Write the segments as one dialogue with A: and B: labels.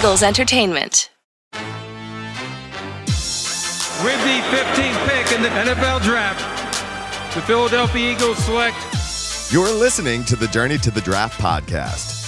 A: Eagles Entertainment.
B: With the 15th pick in the NFL Draft, the Philadelphia Eagles select.
C: You're listening to the Journey to the Draft podcast.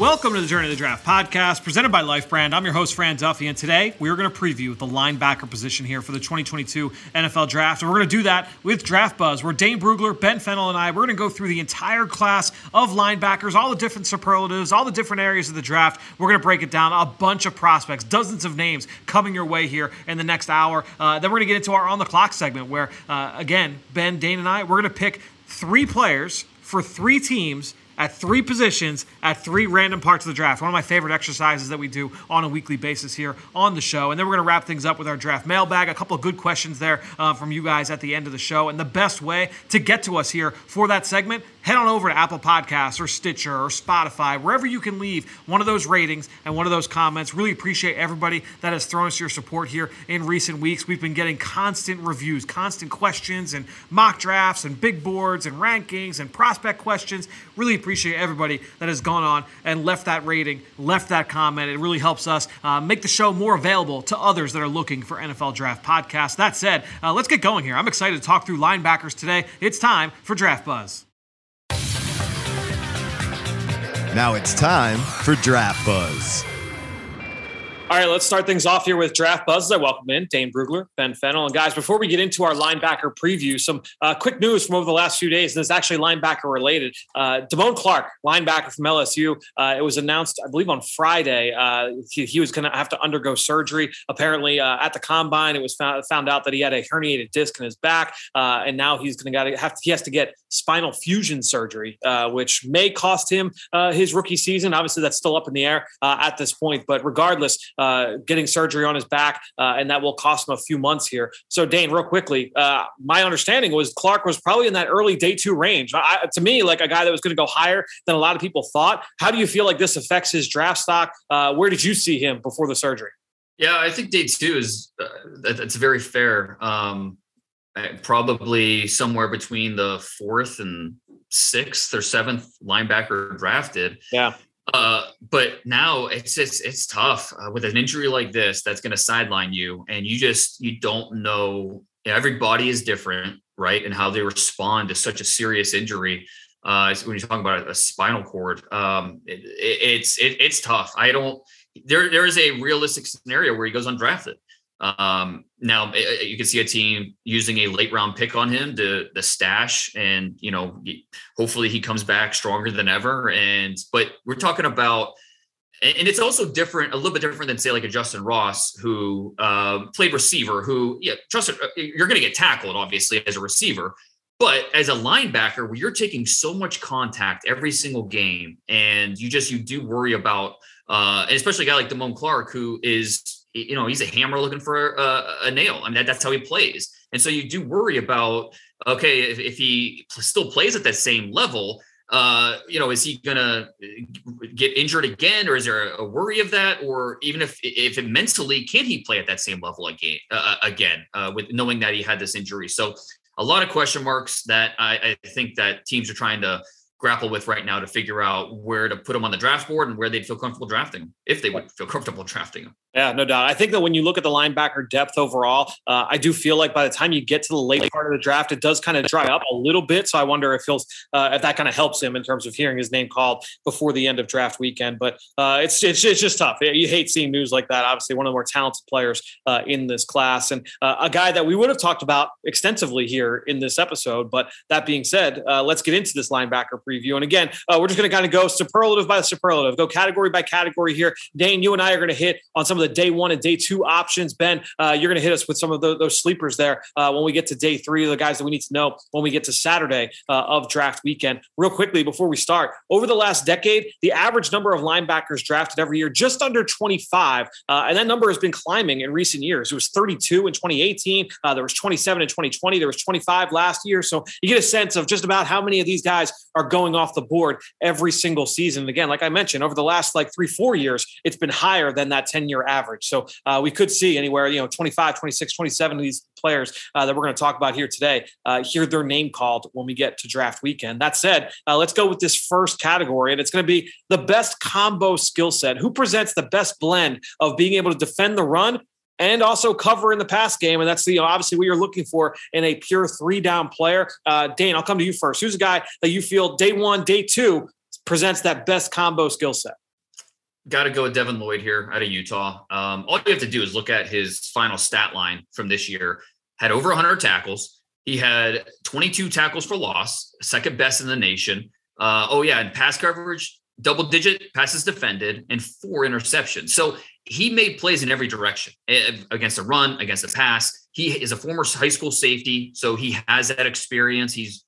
D: Welcome to the Journey of the Draft podcast presented by Life Brand. I'm your host, Fran Duffy, and today we are going to preview the linebacker position here for the 2022 NFL Draft. And we're going to do that with Draft Buzz, where Dane Brugler, Ben Fennell, and I, we're going to go through the entire class of linebackers, all the different superlatives, all the different areas of the draft. We're going to break it down, a bunch of prospects, dozens of names coming your way here in the next hour. Uh, then we're going to get into our On the Clock segment, where, uh, again, Ben, Dane, and I, we're going to pick three players for three teams at three positions at three random parts of the draft. One of my favorite exercises that we do on a weekly basis here on the show. And then we're going to wrap things up with our draft mailbag. A couple of good questions there uh, from you guys at the end of the show. And the best way to get to us here for that segment head on over to Apple Podcasts or Stitcher or Spotify, wherever you can leave one of those ratings and one of those comments. Really appreciate everybody that has thrown us your support here in recent weeks. We've been getting constant reviews, constant questions, and mock drafts, and big boards, and rankings, and prospect questions. Really appreciate everybody that has gone on and left that rating, left that comment. It really helps us uh, make the show more available to others that are looking for NFL Draft podcasts. That said, uh, let's get going here. I'm excited to talk through linebackers today. It's time for Draft Buzz.
C: Now it's time for Draft Buzz.
D: All right, let's start things off here with draft buzz. I welcome in Dane Brugler, Ben Fennell. and guys. Before we get into our linebacker preview, some uh, quick news from over the last few days, and it's actually linebacker related. Uh, Damone Clark, linebacker from LSU, uh, it was announced, I believe, on Friday. Uh, he, he, was going to have to undergo surgery. Apparently, uh, at the combine, it was found, found out that he had a herniated disc in his back, uh, and now he's going to have to, he has to get spinal fusion surgery, uh, which may cost him his rookie season. Obviously, that's still up in the air at this point, but regardless uh, getting surgery on his back, uh, and that will cost him a few months here. So, Dane, real quickly, uh, my understanding was Clark was probably in that early day two range. I, to me, like a guy that was going to go higher than a lot of people thought. How do you feel like this affects his draft stock? Uh, where did you see him before the surgery?
E: Yeah, I think day two is uh, that's very fair. Um, probably somewhere between the fourth and sixth or seventh linebacker drafted.
D: Yeah.
E: Uh, but now it's it's it's tough uh, with an injury like this that's going to sideline you, and you just you don't know. Every body is different, right, and how they respond to such a serious injury. Uh, when you're talking about a, spinal cord, um, it, it, it's it, it's tough. I don't. There there is a realistic scenario where he goes undrafted. Um, now eh, eh, you can see a team using a late round pick on him to the stash, and you know, hopefully he comes back stronger than ever. And but we're talking about, and it's also different, a little bit different than say like a Justyn Ross who uh, played receiver. Who, yeah, Justyn, uh, you're going to get tackled obviously as a receiver, but as a linebacker, where you're taking so much contact every single game, and you just you do worry about, uh, and especially a guy like Damone Clark who is you know, he's a hammer looking for a, a nail. I mean, that, that's how he plays. And so you do worry about, okay, if, if he still plays at that same level, uh, you know, is he gonna get injured again, or is there a worry of that, or even if if it mentally can he play at that same level again? Uh, uh, again, uh, with knowing that he had this injury, so a lot of question marks that I, I think that teams are trying to grapple with right now to figure out where to put him on the draft board and where they'd feel comfortable drafting if they would feel comfortable drafting him.
D: Yeah, no doubt. I think that when you look at the linebacker depth overall, uh, I do feel like by the time you get to the late part of the draft, it does kind of dry up a little bit. So I wonder if he'll uh, if that kind of helps him in terms of hearing his name called before the end of draft weekend. But uh, it's, it's it's just tough. You hate seeing news like that. Obviously, one of the more talented players uh, in this class, and uh, a guy that we would have talked about extensively here in this episode. But that being said, uh, let's get into this linebacker preview. And again, we're just going to kind of go superlative by superlative, go category by category here. Dane, you and I are going to hit on some of the day one and day two options. Ben, uh, you're going to hit us with some of the, those sleepers there uh, when we get to day three, the guys that we need to know when we get to Saturday uh, of draft weekend. Real quickly before we start, over the last decade, the average number of linebackers drafted every year just under 25, uh, and that number has been climbing in recent years. It was 32 in 2018. Uh, there was 27 in 2020. There was 25 last year. So you get a sense of just about how many of these guys are going off the board every single season. And again, like I mentioned, over the last like three, four years, it's been higher than that 10 year average. So uh, we could see anywhere, you know, 25, 26, 27 of these players uh, that we're going to talk about here today, uh, hear their name called when we get to draft weekend. That said, uh, let's go with this first category, and it's going to be the best combo skill set. Who presents the best blend of being able to defend the run and also cover in the pass game. And that's the you know, obviously what you're looking for in a pure three down player. Uh, Dane, I'll come to you first. Who's a guy that you feel day one, day two presents that best combo skill set?
E: Got to go with Devin Lloyd here out of Utah. Um, all you have to do is look at his final stat line from this year. Had over 100 tackles. He had 22 tackles for loss, second best in the nation. Uh, oh yeah, and pass coverage, double digit passes defended, and four interceptions. So he made plays in every direction eh, against the run, against the pass. He is a former high school safety, so he has that experience. He's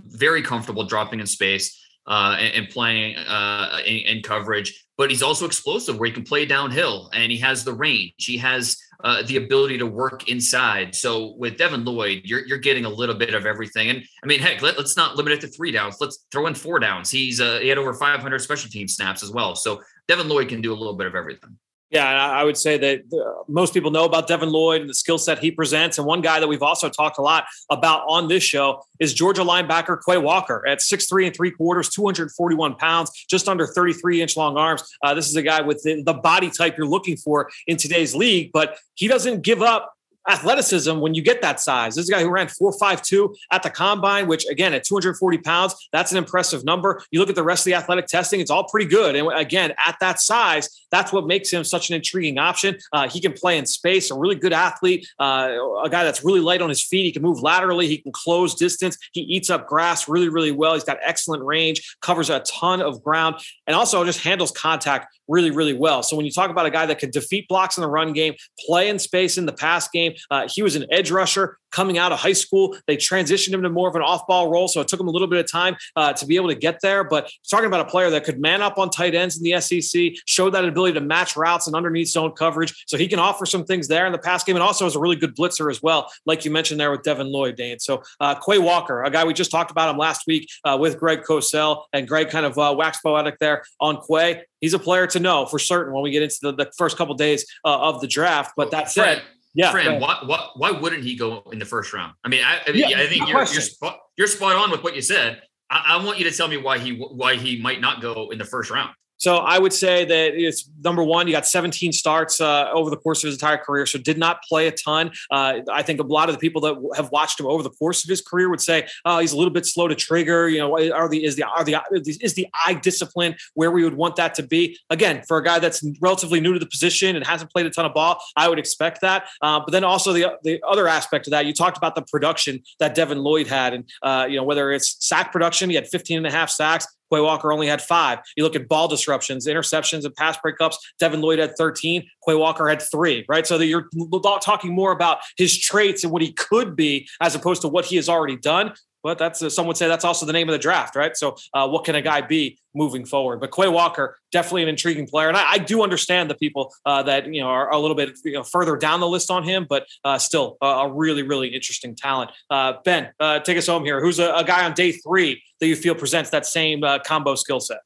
E: very comfortable dropping in space uh, and, and, playing uh, in, in, coverage. But he's also explosive, where he can play downhill, and he has the range. He has uh, the ability to work inside. So with Devin Lloyd, you're you're getting a little bit of everything. And I mean, heck, let, us not limit it to three downs. Let's throw in four downs. He's uh, he had over 500 special team snaps as well. So Devin Lloyd can do a little bit of everything.
D: Yeah, I would say that uh, most people know about Devin Lloyd and the skill set he presents. And one guy that we've also talked a lot about on this show is Georgia linebacker Quay Walker at 6'3 and three quarters, 241 pounds, just under 33 inch long arms. Uh, this is a guy with the body type you're looking for in today's league, but he doesn't give up athleticism when you get that size. This is a guy who ran 4.52 at the combine, which again, at 240 pounds, that's an impressive number. You look at the rest of the athletic testing, it's all pretty good. And again, at that size, that's what makes him such an intriguing option. Uh, he can play in space, a really good athlete, uh, a guy that's really light on his feet. He can move laterally, he can close distance, he eats up grass really, really well. He's got excellent range, covers a ton of ground, and also just handles contact really, really well. So when you talk about a guy that can defeat blocks in the run game, play in space in the pass game, uh, he was an edge rusher coming out of high school. They transitioned him to more of an off ball role. So it took him a little bit of time uh, to be able to get there. But talking about a player that could man up on tight ends in the SEC, showed that ability to match routes and underneath zone coverage. So he can offer some things there in the pass game and also is a really good blitzer as well, like you mentioned there with Devin Lloyd, Dane. So uh, Quay Walker, a guy we just talked about him last week uh, with Greg Cosell, and Greg kind of uh, waxed poetic there on Quay. He's a player to know for certain when we get into the, the first couple days uh, of the draft. But that said,
E: yeah, Fran, why, why, why wouldn't he go in the first round? I mean, I, I, mean, yeah, I think you're, you're, spot, you're spot on with what you said. I, I, want you to tell me why he why he might not go in the first round.
D: So I would say that it's number one. You got 17 starts uh, over the course of his entire career, so did not play a ton. Uh, I think a lot of the people that have watched him over the course of his career would say, "Oh, he's a little bit slow to trigger." You know, are the is the are the is the eye discipline where we would want that to be? Again, for a guy that's relatively new to the position and hasn't played a ton of ball, I would expect that. Uh, but then also the the other aspect of that, you talked about the production that Devin Lloyd had, and uh, you know whether it's sack production, he had 15 and a half sacks. Quay Walker only had five. You look at ball disruptions, interceptions, and pass breakups. Devin Lloyd had 13. Quay Walker had three, right? So you're talking more about his traits and what he could be as opposed to what he has already done. But that's uh, some would say that's also the name of the draft, right? So uh, what can a guy be moving forward? But Quay Walker definitely an intriguing player, and I, I do understand the people uh, that you know are a little bit you know, further down the list on him, but uh, still a really really interesting talent. Uh, ben, uh, take us home here. Who's a, a, guy on day three that you feel presents that same combo skill set?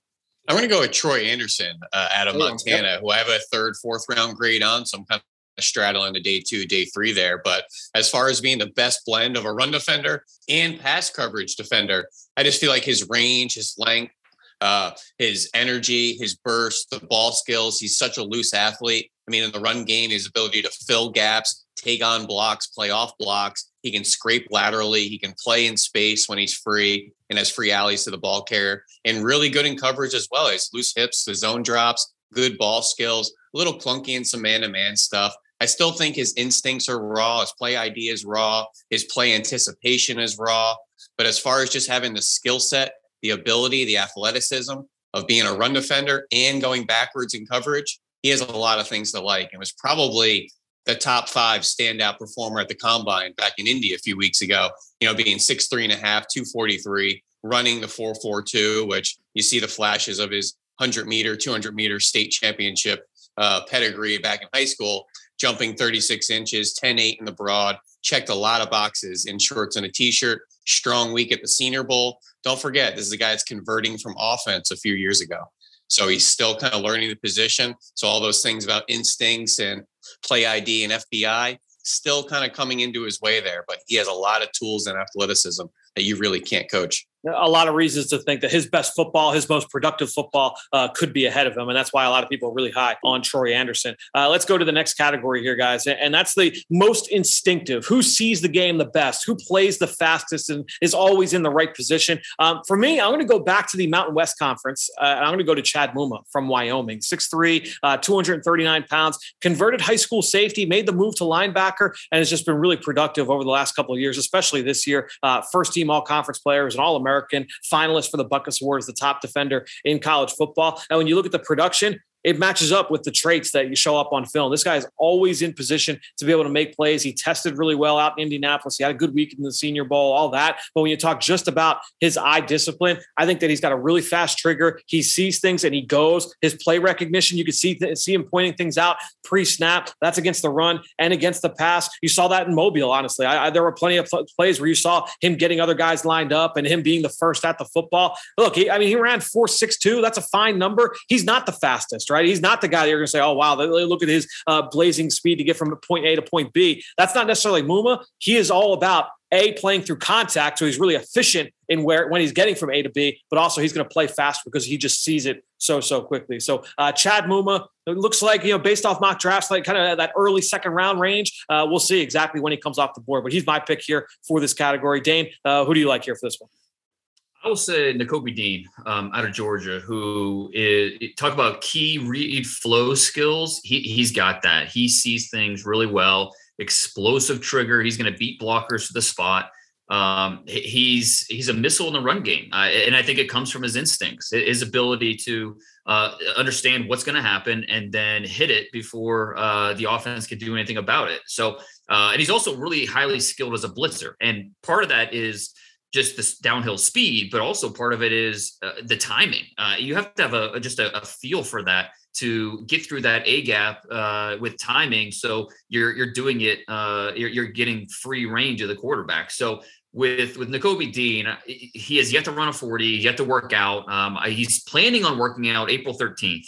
A: I'm going to go with Troy Anderson out of Montana, yep. who I have a third, fourth round grade on. So I'm kind straddling the day two, day three there. But as far as being the best blend of a run defender and pass coverage defender, I just feel like his range, his length, uh, his energy, his burst, the ball skills. He's such a loose athlete. I mean, in the run game, his ability to fill gaps, take on blocks, play off blocks. He can scrape laterally. He can play in space when he's free and has free alleys to the ball carrier, and really good in coverage as well. His loose hips, the zone drops, good ball skills, a little clunky in some man to man stuff. I still think his instincts are raw. His play idea is raw. His play anticipation is raw. But as far as just having the skill set, the ability, the athleticism of being a run defender and going backwards in coverage, he has a lot of things to like and was probably the top five standout performer at the combine back in Indy a few weeks ago, you know, being six, three and a half, 243, running the 442, which you see the flashes of his 100 meter, 200 meter state championship uh, pedigree back in high school jumping 36 inches, 10 8 in the broad, checked a lot of boxes in shorts and a t shirt. Strong week at the Senior Bowl. Don't forget, this is a guy that's converting from offense a few years ago. So he's still kind of learning the position. So all those things about instincts and play ID and FBI still kind of coming into his way there, but he has a lot of tools and athleticism that you really can't coach
D: a lot of reasons to think that his best football, his most productive football, uh, could be ahead of him, and that's why a lot of people are really high on Troy Anderson. Uh, let's go to the next category here, guys, and that's the most instinctive. Who sees the game the best? Who plays the fastest and is always in the right position? Um, for me, I'm going to go back to the Mountain West Conference, uh, and I'm going to go to Chad Muma from Wyoming, 6'3", uh, 239 pounds, converted high school safety, made the move to linebacker, and has just been really productive over the last couple of years, especially this year. Uh, first team All Conference players and All American American, finalist for the Butkus Award as the top defender in college football. And when you look at the production, it matches up with the traits that you show up on film. This guy is always in position to be able to make plays. He tested really well out in Indianapolis. He had a good week in the Senior Bowl, all that. But when you talk just about his eye discipline, I think that he's got a really fast trigger. He sees things and he goes. His play recognition, you can see see him pointing things out pre-snap. That's against the run and against the pass. You saw that in Mobile. Honestly, I, I, there were plenty of plays where you saw him getting other guys lined up and him being the first at the football. Look, he, I mean, he ran four six two. That's a fine number. He's not the fastest right? He's not the guy that you're going to say, oh, wow, look at his uh, blazing speed to get from point A to point B. That's not necessarily Muma. He is all about a playing through contact, so he's really efficient in where when he's getting from A to B, but also he's going to play fast because he just sees it so so quickly. So uh, Chad Muma it looks like you know based off mock drafts, like kind of that early second round range. Uh, we'll see exactly when he comes off the board, but he's my pick here for this category. Dane, uh, who do you like here for this one?
E: I will say Nakobe Dean um, out of Georgia, who is talk about key read flow skills. He he's got that. He sees things really well. Explosive trigger. He's going to beat blockers to the spot. Um, he's he's a missile in the run game, uh, and I think it comes from his instincts, his ability to uh, understand what's going to happen and then hit it before uh, the offense can do anything about it. So, uh, and he's also really highly skilled as a blitzer, and part of that is just this downhill speed, but also part of it is uh, the timing. Uh, you have to have a, just a, a, feel for that to get through that A gap uh, with timing. So you're you're doing it. Uh, you're, you're getting free range of the quarterback. So with with Nakobe Dean, uh, he has yet to run a 40, yet to work out. Um, he's planning on working out April 13th.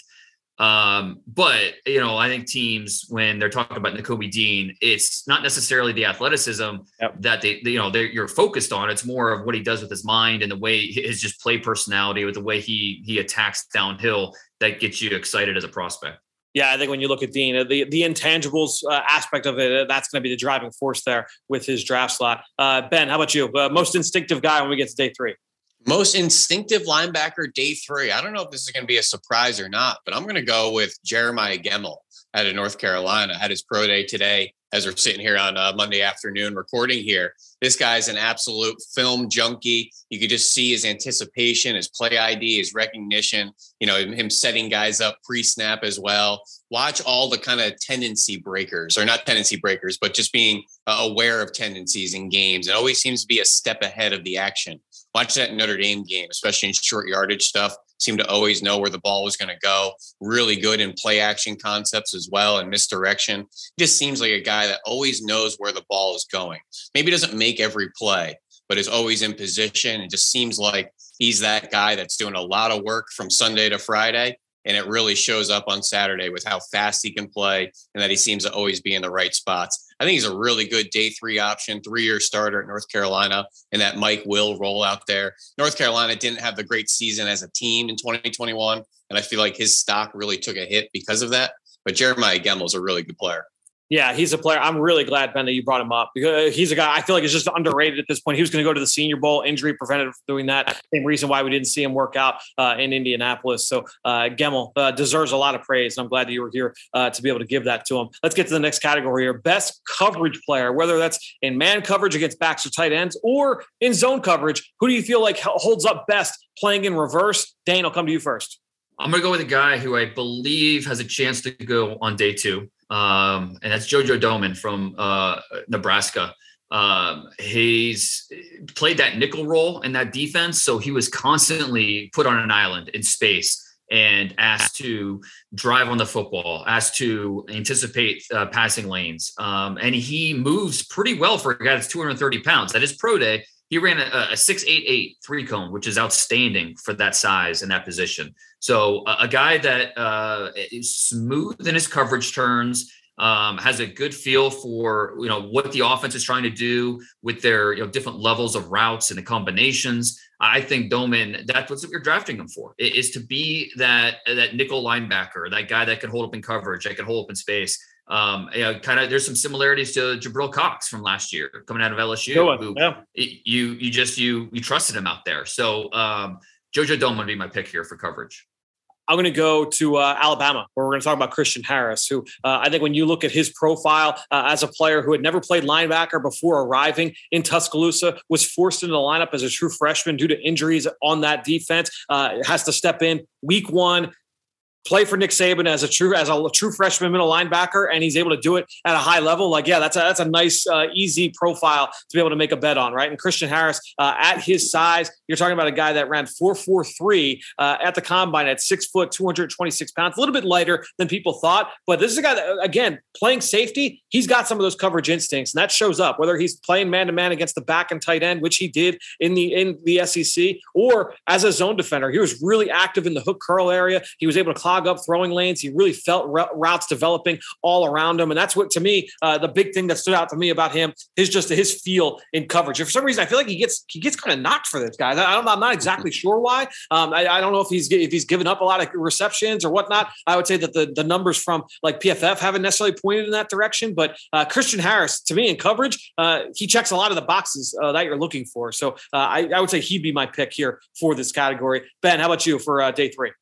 E: Um, but you know, I think teams when they're talking about Nakobe Dean, it's not necessarily the athleticism yep. that they, they, you know, they're you're focused on. It's more of what he does with his mind and the way his just play personality, with the way he he attacks downhill, that gets you excited as a prospect.
D: Yeah, I think when you look at Dean, the the intangibles uh, aspect of it, uh, that's going to be the driving force there with his draft slot. Uh, ben, how about you? Uh, most instinctive guy when we get to day three.
A: Most instinctive linebacker day three. I don't know if this is going to be a surprise or not, but I'm going to go with Jeremiah Gemmel out of North Carolina. Had his pro day today as we're sitting here on uh, Monday afternoon recording here. This guy's an absolute film junkie. You could just see his anticipation, his play ID, his recognition, you know, him setting guys up pre snap as well. Watch all the kind of tendency breakers, or not tendency breakers, but just being uh, aware of tendencies in games. It always seems to be a step ahead of the action. Watch that Notre Dame game, especially in short yardage stuff. Seemed to always know where the ball was going to go. Really good in play action concepts as well and misdirection. Just seems like a guy that always knows where the ball is going. Maybe doesn't make every play, but is always in position. It just seems like he's that guy that's doing a lot of work from Sunday to Friday. And it really shows up on Saturday with how fast he can play and that he seems to always be in the right spots. I think he's a really good day three option, three year starter at North Carolina, and that Mike will roll out there. North Carolina didn't have the great season as a team in 2021, and I feel like his stock really took a hit because of that. But Jeremiah Gemmel is a really good player.
D: Yeah, he's a player. I'm really glad, Ben, that you brought him up because he's a guy I feel like is just underrated at this point. He was going to go to the Senior Bowl, injury prevented from doing that. Same reason why we didn't see him work out uh, in Indianapolis. So uh, Gemmel uh, deserves a lot of praise, and I'm glad that you were here uh, to be able to give that to him. Let's get to the next category here: best coverage player, whether that's in man coverage against backs or tight ends, or in zone coverage. Who do you feel like holds up best playing in reverse? Dane, I'll come to you first.
E: I'm going to go with a guy who I believe has a chance to go on day two um, and that's JoJo Domann from uh, Nebraska. Um, he's played that nickel role in that defense, so he was constantly put on an island in space and asked to drive on the football, asked to anticipate uh, passing lanes, um, and he moves pretty well for a guy that's 230 pounds. At his pro day, he ran a, a 688 three cone, which is outstanding for that size and that position. So a, a guy that uh, is smooth in his coverage turns, um, has a good feel for you know what the offense is trying to do with their you know different levels of routes and the combinations. I think Domann, that's what you're drafting him for, is to be that that nickel linebacker, that guy that can hold up in coverage, that can hold up in space. Um, you know, kind of there's some similarities to Jabril Cox from last year coming out of LSU. Who, yeah. You you just you you trusted him out there. So um, JoJo Domann would be my pick here for coverage.
D: I'm going to go to uh, Alabama, where we're going to talk about Christian Harris, who uh, I think when you look at his profile uh, as a player who had never played linebacker before arriving in Tuscaloosa, was forced into the lineup as a true freshman due to injuries on that defense, uh, has to step in week one, play for Nick Saban as a true as a true freshman middle linebacker, and he's able to do it at a high level. Like, yeah, that's a that's a nice, uh, easy profile to be able to make a bet on, right? And Christian Harris, uh, at his size, you're talking about a guy that ran four four three uh, at the combine at six foot, two hundred twenty six pounds, a little bit lighter than people thought. But this is a guy that, again, playing safety, he's got some of those coverage instincts, and that shows up whether he's playing man to man against the back and tight end, which he did in the in the SEC, or as a zone defender. He was really active in the hook curl area. He was able to clog up throwing lanes. He really felt routes developing all around him, and that's what to me uh, the big thing that stood out to me about him is just his feel in coverage. And for some reason, I feel like he gets he gets kind of knocked for this guy. I am not exactly sure why. Um, I, I, don't know if he's if he's given up a lot of receptions or whatnot. I would say that the the numbers from like PFF haven't necessarily pointed in that direction, but uh, Christian Harris to me in coverage, uh, he checks a lot of the boxes uh, that you're looking for. So uh, I, I, would say he'd be my pick here for this category. Ben, how about you for uh, day three?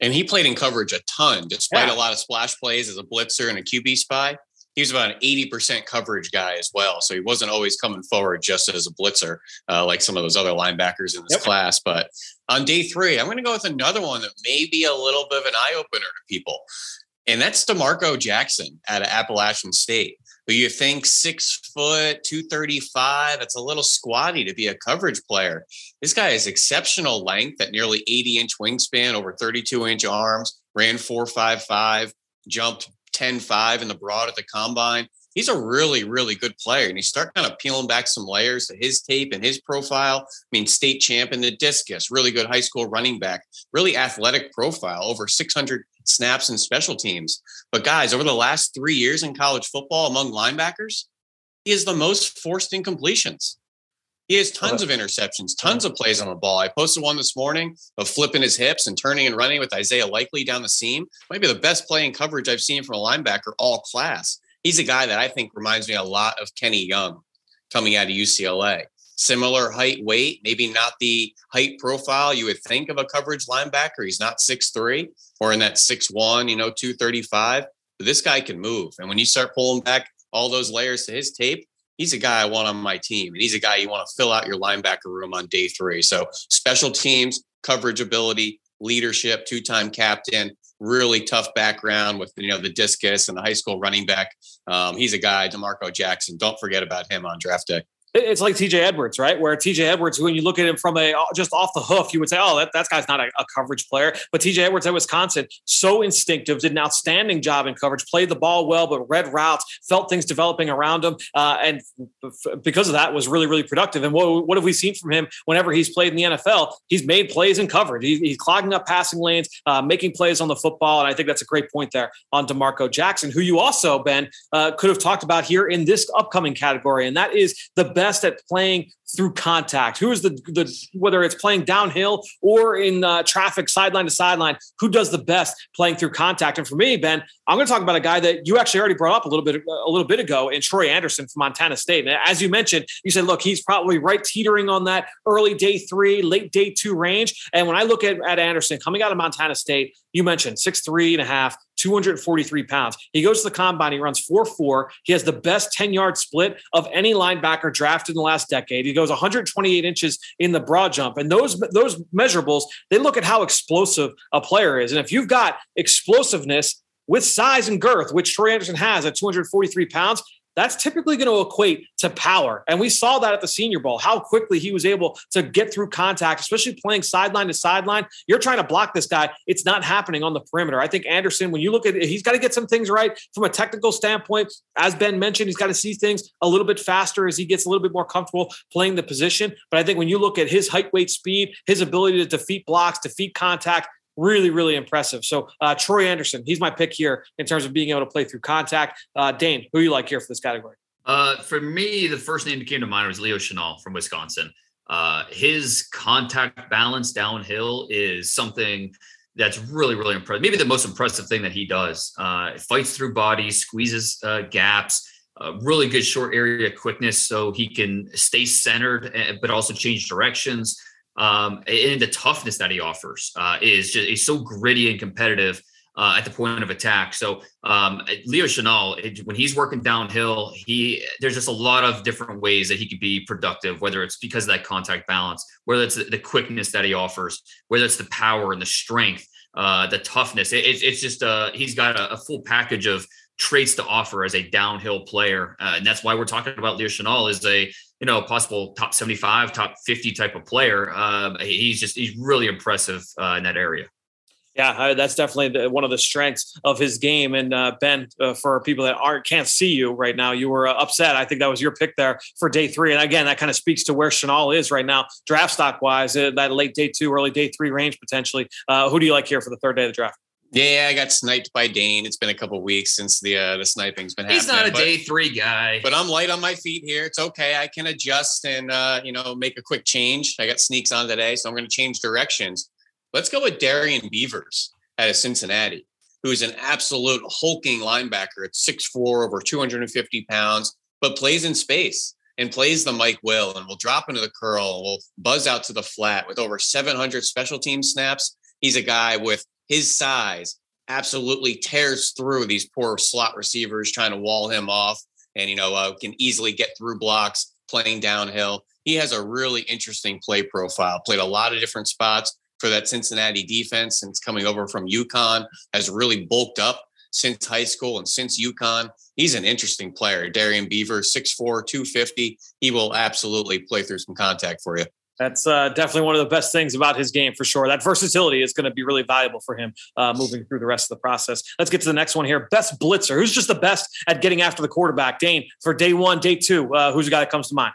A: And he played in coverage a ton, despite yeah. a lot of splash plays as a blitzer and a QB spy. He was about an 80% coverage guy as well. So he wasn't always coming forward just as a blitzer, uh, like some of those other linebackers in this yep. class. But on day three, I'm going to go with another one that may be a little bit of an eye opener to people. And that's DeMarco Jackson at Appalachian State who you think six foot, 235. It's a little squatty to be a coverage player. This guy has exceptional length at nearly 80 inch wingspan, over 32 inch arms, ran 455, jumped 10 5 in the broad at the combine. He's a really, really good player. And you start kind of peeling back some layers to his tape and his profile. I mean, state champ in the discus, really good high school running back, really athletic profile, over 600 snaps and special teams. But guys, over the last three years in college football among linebackers, he is the most forced incompletions. He has tons of interceptions, tons of plays on the ball. I posted one this morning of flipping his hips and turning and running with Isaiah Likely down the seam. Might be the best play in coverage I've seen from a linebacker all class. He's a guy that I think reminds me a lot of Kenny Young coming out of UCLA similar height, weight, maybe not the height profile you would think of a coverage linebacker. He's not six three or in that six one, you know, 235. But this guy can move. And when you start pulling back all those layers to his tape, he's a guy I want on my team. And he's a guy you want to fill out your linebacker room on day three. So special teams, coverage ability, leadership, two-time captain, really tough background with you know the discus and the high school running back. Um, he's a guy, DeMarco Jackson. Don't forget about him on draft day
D: it's like TJ Edwards, right? Where TJ Edwards, when you look at him from a just off the hoof, you would say, "Oh, that, that guy's not a, a coverage player." But TJ Edwards at Wisconsin, so instinctive, did an outstanding job in coverage, played the ball well, but read routes, felt things developing around him, uh, and f- because of that, was really, really productive. And what, what have we seen from him whenever he's played in the NFL? He's made plays in coverage. He's, he's clogging up passing lanes, uh, making plays on the football, and I think that's a great point there on DeMarco Jackson, who you also Ben uh, could have talked about here in this upcoming category, and that is the best at playing through contact? Who is the, the whether it's playing downhill or in uh, traffic, sideline to sideline? Who does the best playing through contact? And for me, Ben, I'm going to talk about a guy that you actually already brought up a little bit a little bit ago, in Troy Anderson from Montana State. And as you mentioned, you said, look, he's probably right teetering on that early day three, late day two range. And when I look at, at Anderson coming out of Montana State, you mentioned six three and a half, 243 pounds. He goes to the combine, he runs 4 4. He has the best 10 yard split of any linebacker drafted in the last decade. He goes 128 inches in the broad jump. And those, those measurables, they look at how explosive a player is. And if you've got explosiveness with size and girth, which Troy Anderson has at 243 pounds, that's typically going to equate to power. And we saw that at the Senior Bowl, how quickly he was able to get through contact, especially playing sideline to sideline. You're trying to block this guy. It's not happening on the perimeter. I think Anderson, when you look at it, he's got to get some things right from a technical standpoint. As Ben mentioned, he's got to see things a little bit faster as he gets a little bit more comfortable playing the position. But I think when you look at his height, weight, speed, his ability to defeat blocks, defeat contact, really, really impressive. So uh, Troy Anderson, he's my pick here in terms of being able to play through contact. Uh, Dane, who you like here for this category?
E: Uh, for me, the first name that came to mind was Leo Chenal from Wisconsin. Uh, his contact balance downhill is something that's really, really impressive. Maybe the most impressive thing that he does. Uh, fights through bodies, squeezes uh, gaps, uh, really good short area quickness so he can stay centered, eh, but also change directions. Um, and the toughness that he offers uh, is just he's so gritty and competitive uh, at the point of attack. So um, Leo Chenal, when he's working downhill, he there's just a lot of different ways that he could be productive. Whether it's because of that contact balance, whether it's the, quickness that he offers, whether it's the power and the strength, uh, the toughness. It, it's just uh, he's got a, a, full package of traits to offer as a downhill player, uh, and that's why we're talking about Leo Chenal as a you know possible top 75, top 50 type of player. Um, he's just he's really impressive uh, in that area.
D: Yeah, that's definitely one of the strengths of his game. And uh, Ben, uh, for people that aren't can't see you right now, you were uh, upset. I think that was your pick there for day three. And again, that kind of speaks to where Chenal is right now, draft stock wise, uh, that late day two, early day three range potentially. Uh, who do you like here for the third day of the draft?
A: Yeah, I got sniped by Dane. It's been a couple weeks since the uh, the sniping's been
E: He's
A: happening.
E: He's not a but, day three guy.
A: But I'm light on my feet here. It's okay. I can adjust and uh, you know make a quick change. I got sneaks on today, so I'm going to change directions. Let's go with Darrian Beavers out of Cincinnati, who's an absolute hulking linebacker at 6'4", over 250 pounds, but plays in space and plays the Mike Will and will drop into the curl, will buzz out to the flat with over 700 special team snaps. He's a guy with his size absolutely tears through these poor slot receivers trying to wall him off and you know uh, can easily get through blocks playing downhill. He has a really interesting play profile played a lot of different spots for that cincinnati defense since coming over from UConn has really bulked up since high school and since UConn. He's an interesting player. Darrian beaver 6'4 250 he will absolutely play through some contact for you
D: that's uh, definitely one of the best things about his game for sure. That versatility is going to be really valuable for him uh, moving through the rest of the process. Let's get to the next one here. Best blitzer. Who's just the best at getting after the quarterback? Dane, for day one, day two, uh, who's the guy that comes to mind?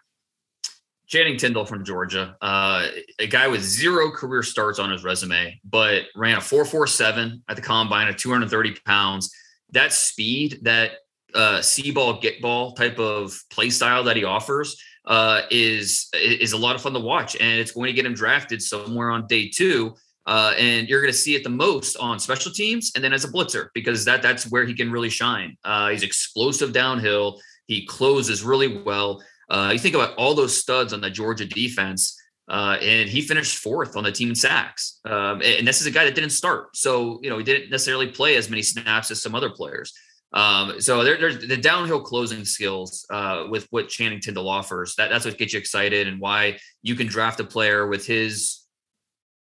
E: Channing Tindall from Georgia, uh, a guy with zero career starts on his resume, but ran a 447 at the combine at 230 pounds. That speed, that uh, see ball, get ball type of play style that he offers – uh, is is a lot of fun to watch, and it's going to get him drafted somewhere on day two. Uh, and you're going to see it the most on special teams, and then as a blitzer because that that's where he can really shine. Uh, he's explosive downhill. He closes really well. Uh, you think about all those studs on the Georgia defense, uh, and he finished fourth on the team in sacks. Um, and this is a guy that didn't start, so you know he didn't necessarily play as many snaps as some other players. Um, so there, there's the downhill closing skills uh, with what Channing Tindall offers. That, that's what gets you excited and why you can draft a player with his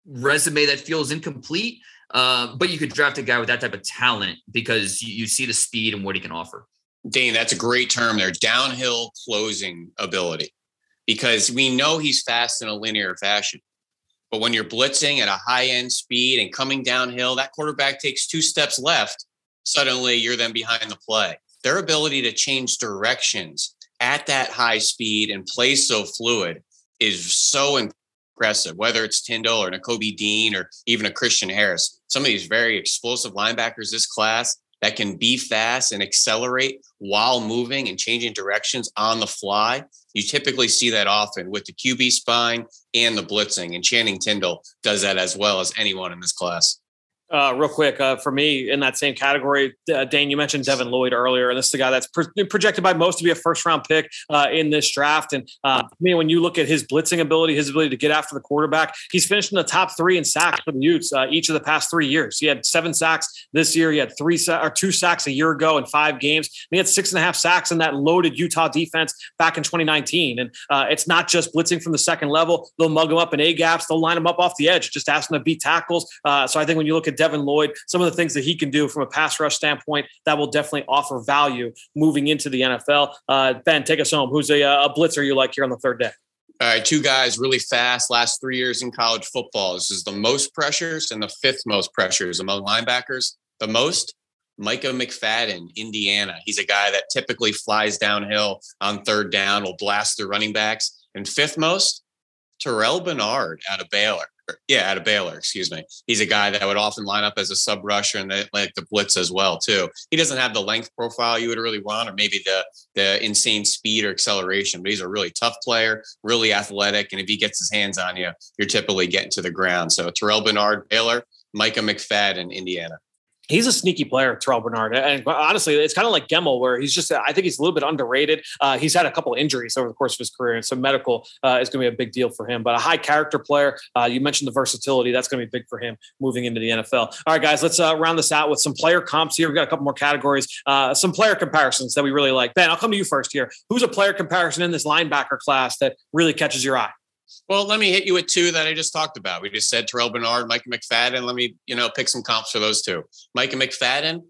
E: resume that feels incomplete. Uh, but you could draft a guy with that type of talent because you, you see the speed and what he can offer.
A: Dane, that's a great term there. Downhill closing ability, because we know he's fast in a linear fashion. But when you're blitzing at a high end speed and coming downhill, that quarterback takes two steps left suddenly you're then behind the play. Their ability to change directions at that high speed and play so fluid is so impressive, whether it's Tindall or Nakobe Dean or even a Christian Harris. Some of these very explosive linebackers this class that can be fast and accelerate while moving and changing directions on the fly. You typically see that often with the QB spine and the blitzing, and Channing Tindall does that as well as anyone in this class.
D: Uh, real quick, uh, for me in that same category, uh, Dane, you mentioned Devin Lloyd earlier, and this is the guy that's pro- projected by most to be a first round pick uh, in this draft. And uh, I mean, when you look at his blitzing ability, his ability to get after the quarterback, he's finished in the top three in sacks for the Utes uh, each of the past three years. He had seven sacks this year. He had three sa- or two sacks a year ago in five games. And he had six and a half sacks in that loaded Utah defense back in 2019. And it's not just blitzing from the second level; they'll mug him up in a gaps, they'll line him up off the edge, just ask him to beat tackles. so I think when you look at Devin Lloyd, some of the things that he can do from a pass rush standpoint that will definitely offer value moving into the NFL. Uh, ben, take us home. Who's a, a blitzer you like here on the third day?
A: All right, two guys really fast. Last three years in college football, this is the most pressures and the fifth most pressures among linebackers. The most, Micah McFadden, Indiana. He's a guy that typically flies downhill on third down, will blast the running backs. And fifth most, Terrel Bernard out of Baylor. Yeah, out of Baylor, excuse me. He's a guy that would often line up as a sub rusher and they like the blitz as well, too. He doesn't have the length profile you would really want, or maybe the the insane speed or acceleration, but he's a really tough player, really athletic. And if he gets his hands on you, you're typically getting to the ground. So Terrel Bernard, Baylor, Micah McFadden, Indiana
D: he's a sneaky player, Terrel Bernard. And honestly, it's kind of like Gemmel, where he's just, I think he's a little bit underrated. Uh, he's had a couple injuries over the course of his career, and so medical uh, is going to be a big deal for him. But a high character player, uh, you mentioned the versatility. That's going to be big for him moving into the NFL. All right, guys, let's uh, round this out with some player comps here. We've got a couple more categories, uh, some player comparisons that we really like. Ben, I'll come to you first here. Who's a player comparison in this linebacker class that really catches your eye?
A: Well, let me hit you with two that I just talked about. We just said Terrel Bernard, Micah McFadden. Let me, you know, pick some comps for those two. Micah McFadden,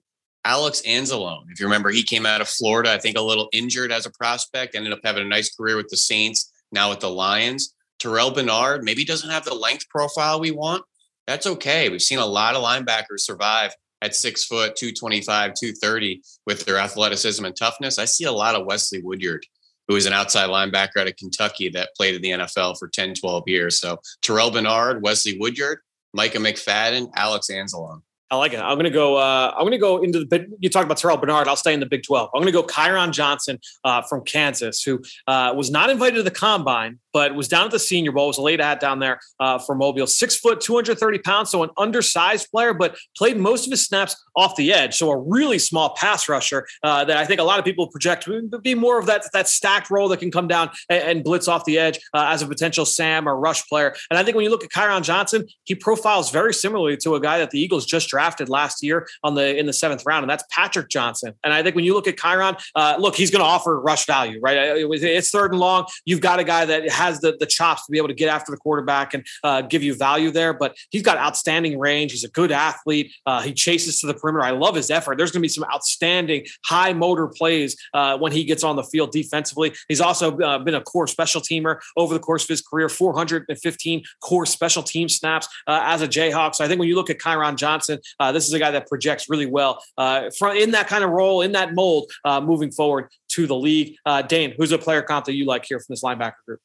A: Alex Anzalone. If you remember, he came out of Florida, I think a little injured as a prospect, ended up having a nice career with the Saints, now with the Lions. Terrel Bernard maybe doesn't have the length profile we want. That's okay. We've seen a lot of linebackers survive at six foot, 225, 230 with their athleticism and toughness. I see a lot of Wesley Woodyard who was an outside linebacker out of Kentucky that played in the NFL for 10, 12 years. So Terrel Bernard, Wesley Woodyard, Micah McFadden, Alex Anzalone.
D: I like it. I'm going to go. Uh, I'm going to go into the. You talked about Terrel Bernard. I'll stay in the Big 12. I'm going to go Kyron Johnson uh, from Kansas, who uh, was not invited to the combine, but was down at the Senior Bowl. Was a late ad down there uh, for Mobile. Six foot, 230 pounds, so an undersized player, but played most of his snaps off the edge. So a really small pass rusher uh, that I think a lot of people project would be more of that that stacked role that can come down and, and blitz off the edge uh, as a potential Sam or rush player. And I think when you look at Kyron Johnson, he profiles very similarly to a guy that the Eagles just drafted drafted last year on the in the seventh round, and that's Patrick Johnson. And I think when you look at Kyron, uh, look, he's going to offer rush value, right? It's third and long. You've got a guy that has the the chops to be able to get after the quarterback and uh, give you value there. But he's got outstanding range. He's a good athlete. Uh, he chases to the perimeter. I love his effort. There's going to be some outstanding high motor plays uh, when he gets on the field defensively. He's also uh, been a core special teamer over the course of his career, 415 core special team snaps uh, as a Jayhawk. So I think when you look at Kyron Johnson, uh, this is a guy that projects really well uh, from in that kind of role, in that mold, uh, moving forward to the league. Uh, Dane, who's a player comp that you like here from this linebacker group?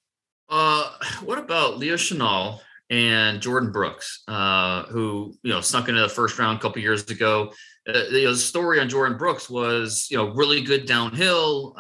E: Uh, what about Leo Chenal and Jordyn Brooks, who you know snuck into the first round a couple years ago? You know, the story on Jordyn Brooks was you know really good downhill,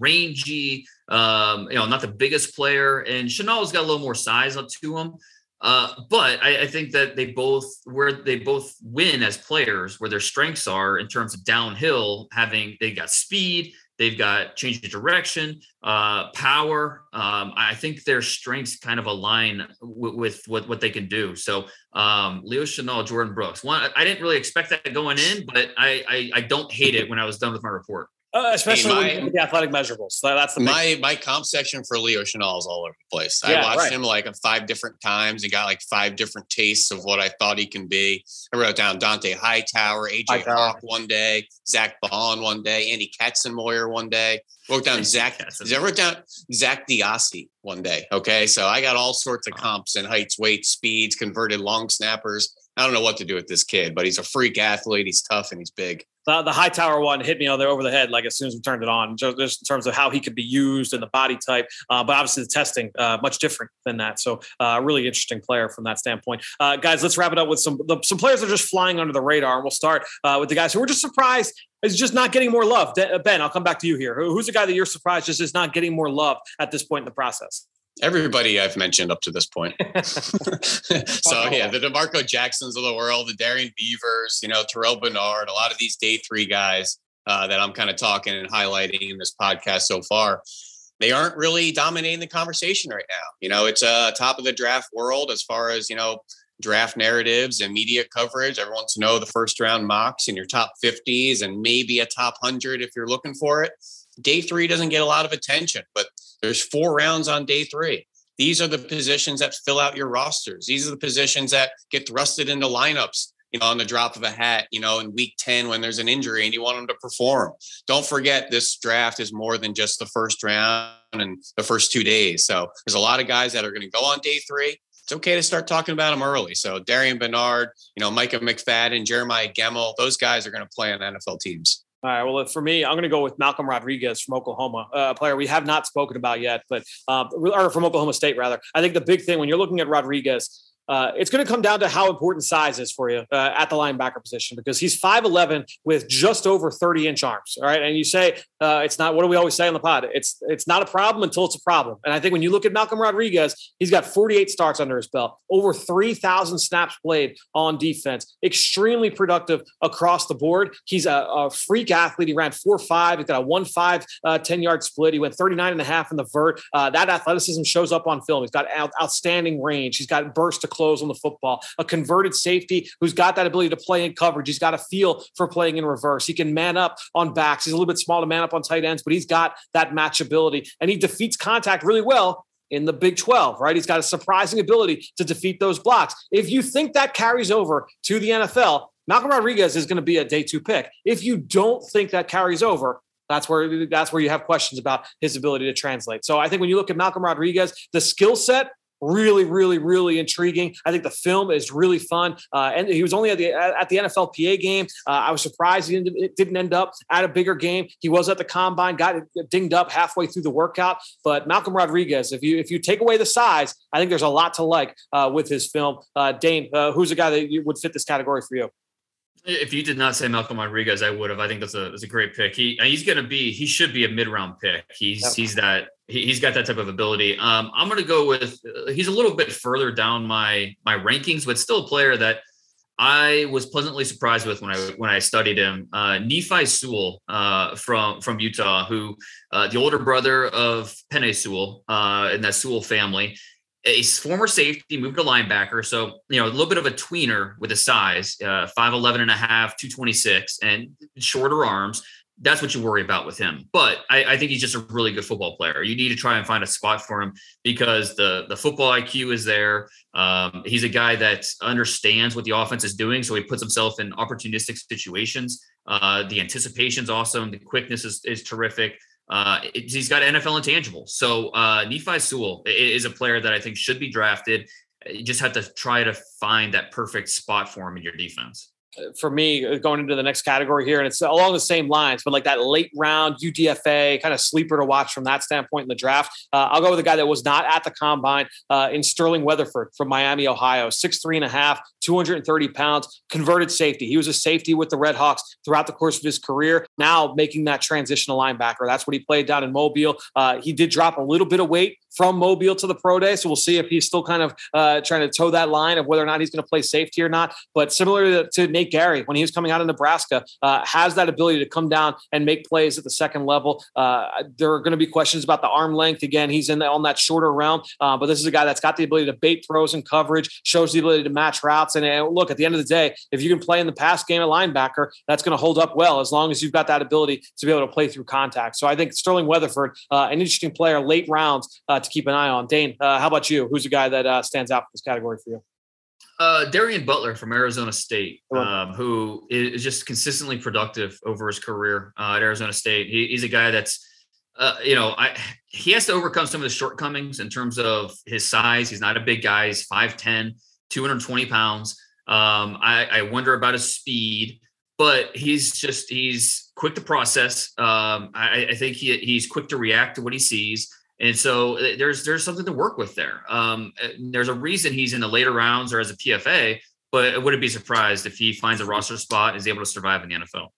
E: rangy. Um, you know, not the biggest player, and Chenal's got a little more size up to him. Uh, but I, I, think that they both where they both win as players, where their strengths are in terms of downhill, having they got speed, they've got change of direction, uh, power. Um, I think their strengths kind of align w- with what, what they can do. So um, Leo Chenal, Jordyn Brooks. One, I didn't really expect that going in, but I, I, I don't hate it when I was done with my report.
D: Uh, especially hey, my, the athletic measurables. So that's the
A: my my comp section for Leo Chenal is all over the place. Yeah, I watched right. him like five different times and got like five different tastes of what I thought he can be. I wrote down Dont'a Hightower, AJ Hightower. Hawk one day, Zack Baun one day, Andy Katzenmoyer one day. Wrote down Zach. I wrote down Zak DeOssie one day. Okay, so I got all sorts of comps and heights, weights, speeds, converted long snappers. I don't know what to do with this kid, but he's a freak athlete. He's tough and he's big
D: the, the Hightower one hit me on there over the head like as soon as we turned it on just, in terms of how he could be used and the body type uh, but obviously the testing uh, much different than that. So uh, really interesting player from that standpoint. Uh, guys let's wrap it up with some the, some players that are just flying under the radar we'll start uh, with the guys who were just surprised is just not getting more love. Ben i'll come back to you here. Who's the guy that you're surprised just is not getting more love at this point in the process
A: Everybody I've mentioned up to this point. so yeah, the Demarco Jacksons of the world, the Darrian Beavers, you know, Terrel Bernard, a lot of these day three guys uh, that I'm kind of talking and highlighting in this podcast so far, they aren't really dominating the conversation right now. You know, it's a uh, top of the draft world as far as you know draft narratives and media coverage. Everyone wants to know the first round mocks in your top 50s and maybe a top 100 if you're looking for it. Day three doesn't get a lot of attention, but there's four rounds on day three. These are the positions that fill out your rosters. These are the positions that get thrusted into lineups you know, on the drop of a hat, you know, in week 10 when there's an injury and you want them to perform. Don't forget this draft is more than just the first round and the first two days. So there's a lot of guys that are going to go on day three. It's okay to start talking about them early. So Darian Bernard, you know, Micah McFadden, Jeremiah Gemmel, those guys are going to play on NFL teams.
D: All right. Well, for me, I'm going to go with Malcolm Rodriguez from Oklahoma, a player we have not spoken about yet, but uh, or from Oklahoma State rather. I think the big thing when you're looking at Rodriguez uh, it's going to come down to how important size is for you uh, at the linebacker position because he's 5'11 with just over 30 inch arms. All right. And you say uh, it's not, what do we always say on the pod? It's it's not a problem until it's a problem. And I think when you look at Malcolm Rodriguez, he's got 48 starts under his belt, over 3,000 snaps played on defense, extremely productive across the board. He's a, a freak athlete. He ran 4 5. He's got a 1 5 uh, 10 yard split. He went 39 and a half in the vert. Uh, that athleticism shows up on film. He's got out, outstanding range. He's got burst close on the football, a converted safety who's got that ability to play in coverage. He's got a feel for playing in reverse. He can man up on backs. He's a little bit small to man up on tight ends, but he's got that matchability and he defeats contact really well in the Big 12, right? He's got a surprising ability to defeat those blocks. If you think that carries over to the NFL, Malcolm Rodriguez is going to be a day two pick. If you don't think that carries over, that's where that's where you have questions about his ability to translate. So I think when you look at Malcolm Rodriguez, the skill set really, really, really intriguing. I think the film is really fun. Uh, and he was only at the at the NFLPA game. Uh, I was surprised he didn't, end up at a bigger game. He was at the combine, got dinged up halfway through the workout. But Malcolm Rodriguez, if you if you take away the size, I think there's a lot to like uh, with his film. Uh, Dane, uh, who's a guy that would fit this category for you?
E: If you did not say Malcolm Rodriguez, I would have. I think that's a that's a great pick. He he's going to be he should be a mid round pick. He's he's that he, has got that type of ability. Um, I'm going to go with uh, he's a little bit further down my my rankings, but still a player that I was pleasantly surprised with when I when I studied him. Uh, Nephi Sewell uh, from from Utah, who uh, the older brother of Penei Sewell uh, in that Sewell family a former safety moved to linebacker. So, you know, a little bit of a tweener with a size, uh, 5'11 and a half, 226, and shorter arms. That's what you worry about with him. But I, I, think he's just a really good football player. You need to try and find a spot for him because the, the football IQ is there. Um, he's a guy that understands what the offense is doing. So he puts himself in opportunistic situations. Uh, the anticipation's awesome. The quickness is, is terrific. Uh, he's got NFL intangibles. So uh, Nephi Sewell is a player that I think should be drafted. You just have to try to find that perfect spot for him in your defense
D: for me uh, going into the next category here, and it's along the same lines, but like that late round UDFA kind of sleeper to watch from that standpoint in the draft. Uh, I'll go with a guy that was not at the combine uh, in Sterling Weatherford from Miami, Ohio, six three and a half, 230 pounds, converted safety. He was a safety with the Red Hawks throughout the course of his career. Now making that transitional linebacker. That's what he played down in Mobile. Uh, he did drop a little bit of weight from Mobile to the pro day. So we'll see if he's still kind of uh, trying to toe that line of whether or not he's going to play safety or not. But similar to, to Nate Gerry, when he was coming out of Nebraska, uh, has that ability to come down and make plays at the second level. Uh, there are going to be questions about the arm length. Again, he's in the, on that shorter realm, uh, but this is a guy that's got the ability to bait throws and coverage, shows the ability to match routes. And uh, look, at the end of the day, if you can play in the pass game at linebacker, that's going to hold up well as long as you've got that ability to be able to play through contact. So I think Sterling Weatherford, uh, an interesting player, late rounds to keep an eye on. Dane, uh, how about you? Who's a guy that uh, stands out for this category for you?
E: Uh, Darien Butler from Arizona State, um, who is just consistently productive over his career uh, at Arizona State. He, he's a guy that's, uh, you know, I, he has to overcome some of the shortcomings in terms of his size. He's not a big guy. He's 5'10, 220 pounds. Um, I, I, wonder about his speed, but he's just, he's quick to process. Um, I, I, think he, he's quick to react to what he sees. And so uh, there's there's something to work with there. Um, uh, there's a reason he's in the later rounds or as a PFA, but I wouldn't be surprised if he finds a roster spot and is able to survive in the NFL.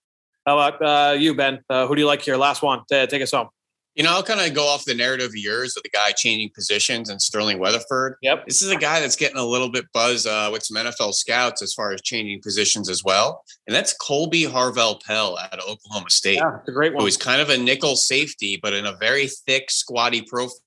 D: How about uh, you, Ben? Uh, who do you like here? Last one. take us home.
A: You know, I'll kind of go off the narrative of yours of the guy changing positions and Sterling Weatherford.
D: Yep.
A: This is a guy that's getting a little bit buzz uh, with some NFL scouts as far as changing positions as well. And that's Kolby Harvell-Peel out of Oklahoma State.
D: Yeah, it's a great one.
A: Who is kind of a nickel safety, but in a very thick, squatty profile.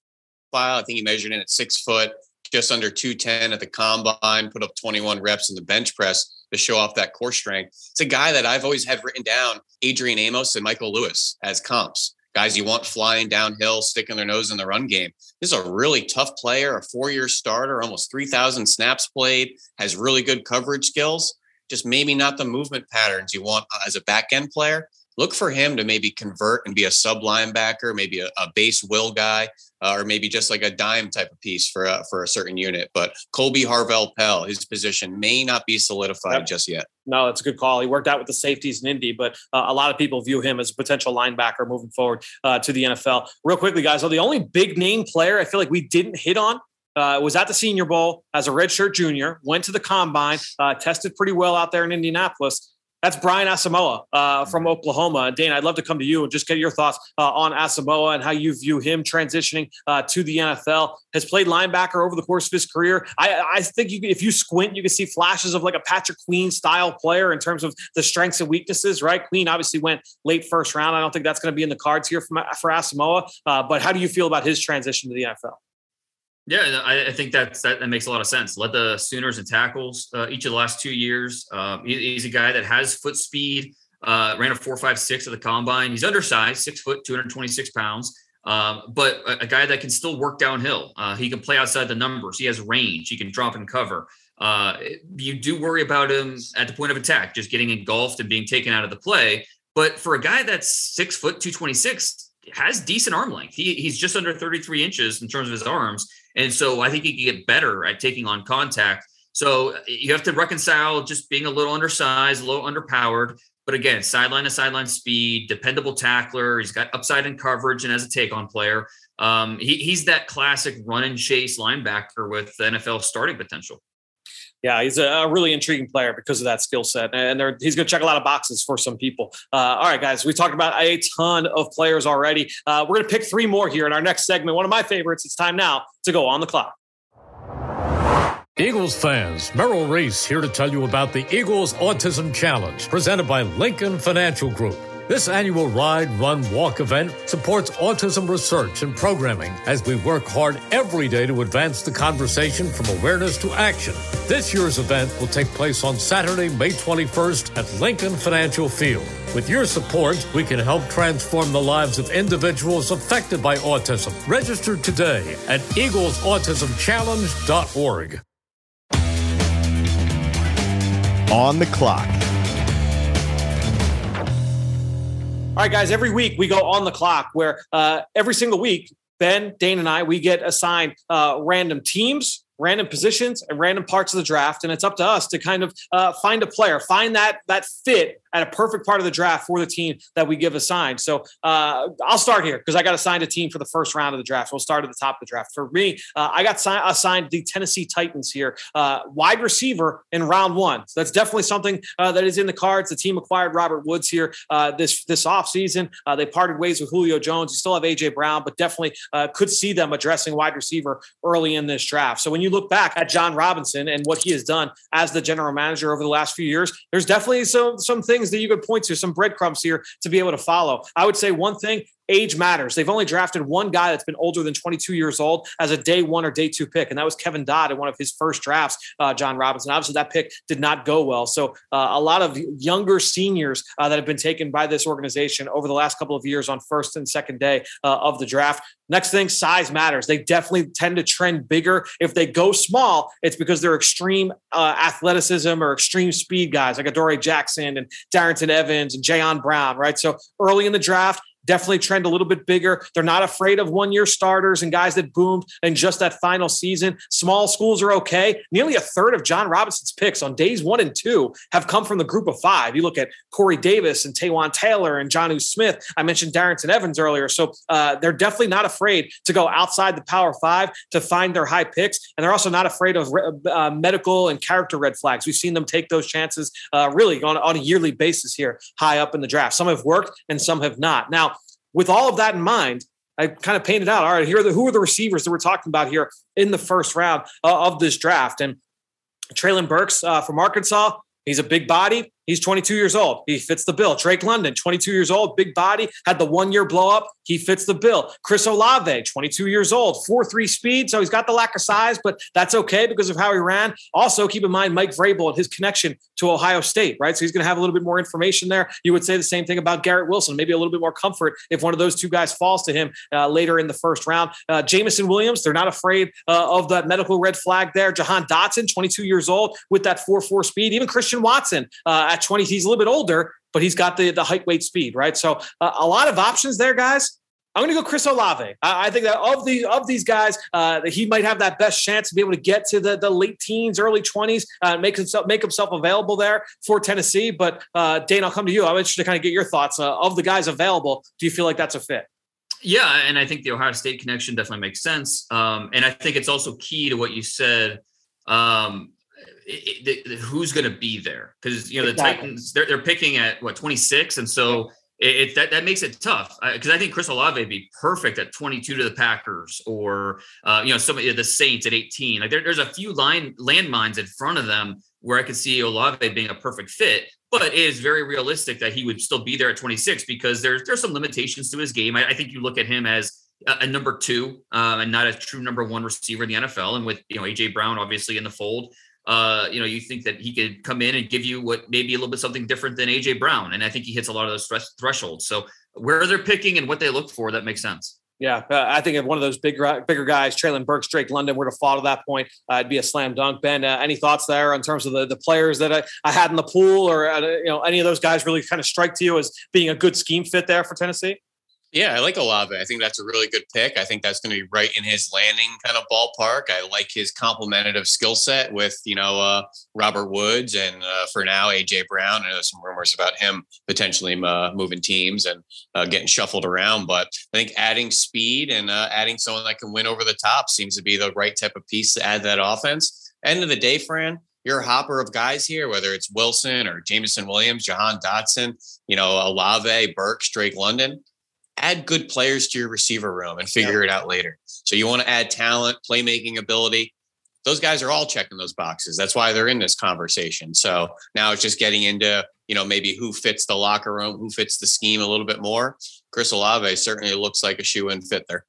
A: I think he measured in at six foot, just under 210 at the combine, put up 21 reps in the bench press to show off that core strength. It's a guy that I've always had written down Adrian Amos and Michael Lewis as comps guys you want flying downhill, sticking their nose in the run game. This is a really tough player, a four year starter, almost 3,000 snaps played, has really good coverage skills. just maybe not the movement patterns you want uh, as a back end player look for him to maybe convert and be a sub linebacker, maybe a, a base will guy, uh, or maybe just like a dime type of piece for a, for a certain unit. But Kolby Harvell-Peel, his position may not be solidified yep. just yet.
D: No, that's a good call. He worked out with the safeties in Indy, but uh, a lot of people view him as a potential linebacker moving forward uh, to the NFL. Real quickly, guys, so the only big name player I feel like we didn't hit on uh, was at the Senior Bowl as a redshirt junior, went to the combine, uh, tested pretty well out there in Indianapolis. That's Brian Asamoah uh, from Oklahoma. Dane, I'd love to come to you and just get your thoughts uh, on Asamoah and how you view him transitioning uh, to the NFL. Has played linebacker over the course of his career. I, I think you, if you squint, you can see flashes of like a Patrick Queen style player in terms of the strengths and weaknesses. Right? Queen obviously went late first round. I don't think that's going to be in the cards here for, for Asamoah. Uh, but how do you feel about his transition to the NFL?
E: Yeah, I, I think that's, that, that makes a lot of sense. Led the Sooners in tackles uh, each of the last two years. Uh, he, he's a guy that has foot speed. Uh, ran a four five six at the combine. He's undersized, six foot, two hundred twenty six pounds. Um, but a, a, guy that can still work downhill. Uh, he can play outside the numbers. He has range. He can drop and cover. Uh, you do worry about him at the point of attack, just getting engulfed and being taken out of the play. But for a guy that's six foot, two twenty six, has decent arm length. He, he's just under 33 inches in terms of his arms. And so I think he can get better at taking on contact. So you have to reconcile just being a little undersized, a little underpowered. But again, sideline to sideline speed, dependable tackler. He's got upside in coverage and as a take on player. Um, he, he's that classic run and chase linebacker with NFL starting potential
D: yeah, he's a, really intriguing player because of that skill set, and he's going to check a lot of boxes for some people. Uh, all right, guys, we talked about a ton of players already. Uh, we're going to pick three more here in our next segment. One of my favorites. It's time now to go on the clock.
F: Eagles fans, Merrill Reese here to tell you about the Eagles Autism Challenge, presented by Lincoln Financial Group. This annual Ride, Run, Walk event supports autism research and programming as we work hard every day to advance the conversation from awareness to action. This year's event will take place on Saturday, May 21st at Lincoln Financial Field. With your support, we can help transform the lives of individuals affected by autism. Register today at eaglesautismchallenge.org.
C: On the clock.
D: All right, guys, every week we go on the clock where uh, every single week, Ben, Dane, and I, we get assigned uh, random teams random positions and random parts of the draft. And it's up to us to kind of uh, find a player find that that fit at a perfect part of the draft for the team that we give assigned so uh, i'll start here because i got assigned a team for the first round of the draft. We'll start at the top of the draft. For me uh, i got si- assigned the tennessee titans here uh, wide receiver in round one. So that's definitely something uh, that is in the cards. The team acquired robert woods here uh, this this offseason. They parted ways with julio jones. You still have aj brown but definitely could see them addressing wide receiver early in this draft. So when you look back at Jon Robinson and what he has done as the general manager over the last few years, there's definitely some some things that you could point to, some breadcrumbs here to be able to follow. I would say one thing age matters. They've only drafted one guy that's been older than 22 years old as a day one or day two pick, and that was Kevin Dodd in one of his first drafts. Uh, Jon Robinson. Obviously, that pick did not go well. So uh, a lot of younger seniors uh, that have been taken by this organization over the last couple of years on first and second day uh, of the draft. Next thing, size matters. They definitely tend to trend bigger. If they go small, it's because they're extreme uh, athleticism or extreme speed guys like Adoree' Jackson and Darrynton Evans and Jayon Brown, right? So early in the draft, definitely trend a little bit bigger. They're not afraid of one year starters and guys that boomed in just that final season. Small schools are okay. Nearly a third of Jon Robinson's picks on days one and two have come from the group of five. You look at Corey Davis and Taywan Taylor and Jonnu Smith. I mentioned Darrynton Evans earlier. So uh, they're definitely not afraid to go outside the power five to find their high picks. And they're also not afraid of uh, medical and character red flags. We've seen them take those chances uh, really on, on a yearly basis here, high up in the draft. Some have worked and some have not. Now, with all of that in mind, I kind of painted out. All right, here are the who are the receivers that we're talking about here in the first round uh, of this draft. And Treylon Burks uh, from Arkansas, he's a big body. He's 22 years old. He fits the bill. Drake London, 22 years old, big body, had the one year blow up. He fits the bill. Chris Olave, 22 years old, 4 3 speed. So he's got the lack of size, but that's okay because of how he ran. Also, keep in mind Mike Vrabel and his connection to Ohio State, right? So he's going to have a little bit more information there. You would say the same thing about Garrett Wilson, maybe a little bit more comfort if one of those two guys falls to him uh, later in the first round. Uh, Jameson Williams, they're not afraid uh, of that medical red flag there. Jahan Dotson, 22 years old, with that 4 4 speed. Even Christian Watson uh, at 20, he's a little bit older, but he's got the, the height, weight, speed, right? So uh, a lot of options there, guys. I'm going to go Chris Olave. I, I think that of these of these guys, uh, he might have that best chance to be able to get to the, the late teens, early 20s, uh, make himself make himself available there for Tennessee. But uh, Dane, I'll come to you. I'm interested to kind of get your thoughts uh, of the guys available. Do you feel like that's a fit?
E: Yeah, and I think the Ohio State connection definitely makes sense. Um, and I think it's also key to what you said. Um, it, it, who's going to be there? Because you know exactly. the Titans they're they're picking at what 26, and so it, it that that makes it tough. Because I, I, think Chris Olave would be perfect at 22 to the Packers, or uh, you know some of the Saints at 18. Like there, there's a few line landmines in front of them where I could see Olave being a perfect fit. But it is very realistic that he would still be there at 26 because there's there's some limitations to his game. I, I think you look at him as a, number two um, and not a true number one receiver in the NFL. And with you know AJ Brown obviously in the fold, uh, you know, you think that he could come in and give you what maybe a little bit something different than AJ Brown, and I think he hits a lot of those th- thresholds. So where they're picking and what they look for, that makes sense.
D: Yeah, uh, I think if one of those bigger bigger guys, Treylon Burks, Drake London, were to fall to that point, uh, it'd be a slam dunk. Ben, uh, any thoughts there in terms of the, the players that I, I had in the pool, or uh, you know, any of those guys really kind of strike to you as being a good scheme fit there for Tennessee?
A: Yeah, I like Olave. I think that's a really good pick. I think that's going to be right in his landing kind of ballpark. I like his complementative skill set with, you know, uh, Robert Woods and uh, for now, AJ Brown. I know some rumors about him potentially uh, moving teams and uh, getting shuffled around. But I think adding speed and uh, adding someone that can win over the top seems to be the right type of piece to add that offense. End of the day, Fran, you're a hopper of guys here, whether it's Wilson or Jameson Williams, Jahan Dotson, you know, Olave, Burks, Drake London add good players to your receiver room and figure it out later. So you want to add talent, playmaking ability. Those guys are all checking those boxes. That's why they're in this conversation. So now it's just getting into, you know, maybe who fits the locker room, who fits the scheme a little bit more. Chris Olave certainly looks like a shoe in fit there.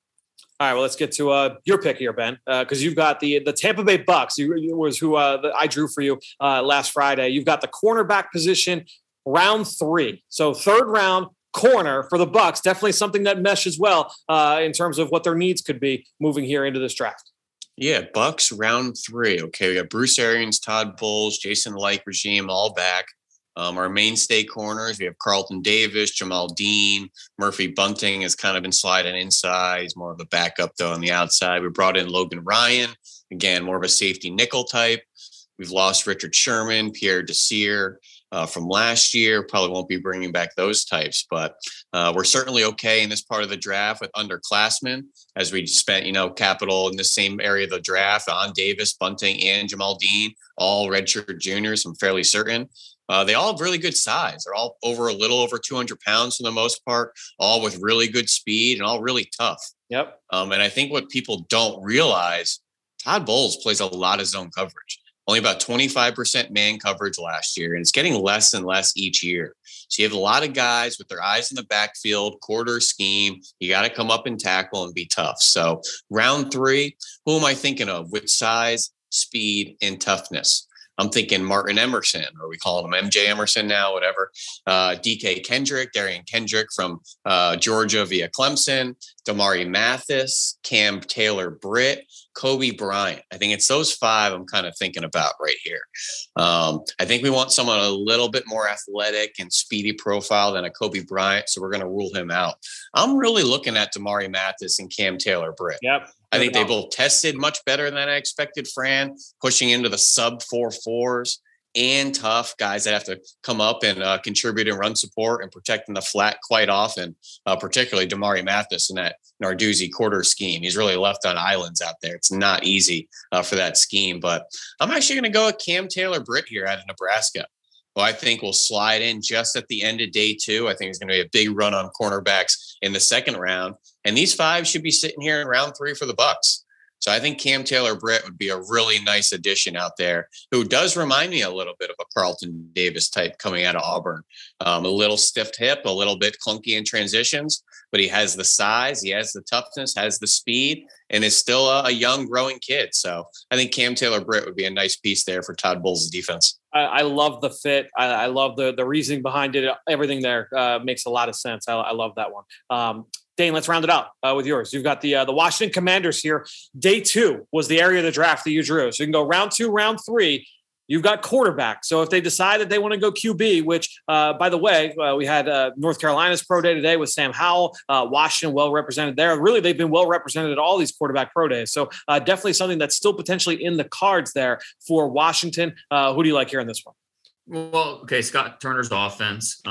D: All right, well, let's get to uh, your pick here, Ben, because uh, you've got the the Tampa Bay Bucks. You, you was who uh, the, I drew for you uh, last Friday. You've got the cornerback position, round three. So third round, corner for the Bucks. Definitely something that meshes well uh, in terms of what their needs could be moving here into this draft.
A: Yeah, Bucks round three. Okay, we got Bruce Arians, Todd Bowles, Jason Licht regime all back. Um, our mainstay corners, we have Carlton Davis, Jamel Dean, Murphy Bunting has kind of been sliding inside. He's more of a backup though on the outside. We brought in Logan Ryan, again, more of a safety nickel type. We've lost Richard Sherman, Pierre Desir uh, from last year. Probably won't be bringing back those types, but uh, we're certainly okay in this part of the draft with underclassmen as we spent, you know, capital in the same area of the draft on Davis, Bunting, and Jamel Dean, all redshirt juniors. I'm fairly certain. Uh, they all have really good size. They're all over a little over 200 pounds for the most part, all with really good speed and all really tough.
D: Yep.
A: Um, and I think what people don't realize, Todd Bowles plays a lot of zone coverage only about 25% man coverage last year, and it's getting less and less each year. So you have a lot of guys with their eyes in the backfield, quarter scheme. You got to come up and tackle and be tough. So round three, who am I thinking of with size, speed, and toughness? I'm thinking Martin Emerson, or we call him MJ Emerson now, whatever. Uh, DK Kendrick, Derion Kendrick from uh, Georgia via Clemson, Damari Mathis, Cam Taylor Britt, Coby Bryant. I think it's those five I'm kind of thinking about right here. Um, I think we want someone a little bit more athletic and speedy profile than a Coby Bryant, so we're going to rule him out. I'm really looking at Damari Mathis and Cam Taylor Britt.
D: Yep.
A: I think they both tested much better than I expected, Fran, pushing into the sub four fours and tough guys that have to come up and uh, contribute and run support and protecting the flat quite often, uh, particularly Damari Mathis in that Narduzzi quarter scheme. He's really left on islands out there. It's not easy uh, for that scheme, but I'm actually going to go with Cam Taylor Britt here out of Nebraska. Who I think will slide in just at the end of day two. I think it's going to be a big run on cornerbacks in the second round. And these five should be sitting here in round three for the Bucks. So I think Cam Taylor Britt would be a really nice addition out there, who does remind me a little bit of a Carlton Davis type coming out of Auburn. Um, a little stiff hip, a little bit clunky in transitions, but he has the size, he has the toughness, has the speed, and is still a, a young, growing kid. So I think Cam Taylor Britt would be a nice piece there for Todd Bowles' defense.
D: I, I love the fit. I, I, love the the reasoning behind it. Everything there uh, makes a lot of sense. I, I love that one. Um, Dane, let's round it out uh, with yours. You've got the uh, the Washington Commanders here. Day two was the area of the draft that you drew. So you can go round two, round three. You've got quarterback. So if they decide that they want to go QB, which, uh, by the way, uh, we had uh, North Carolina's pro day today with Sam Howell, uh, Washington well represented there. Really, they've been well represented at all these quarterback pro days. So uh, definitely something that's still potentially in the cards there for Washington. Uh, who do you like here in this one?
E: Well, okay, Scott Turner's offense.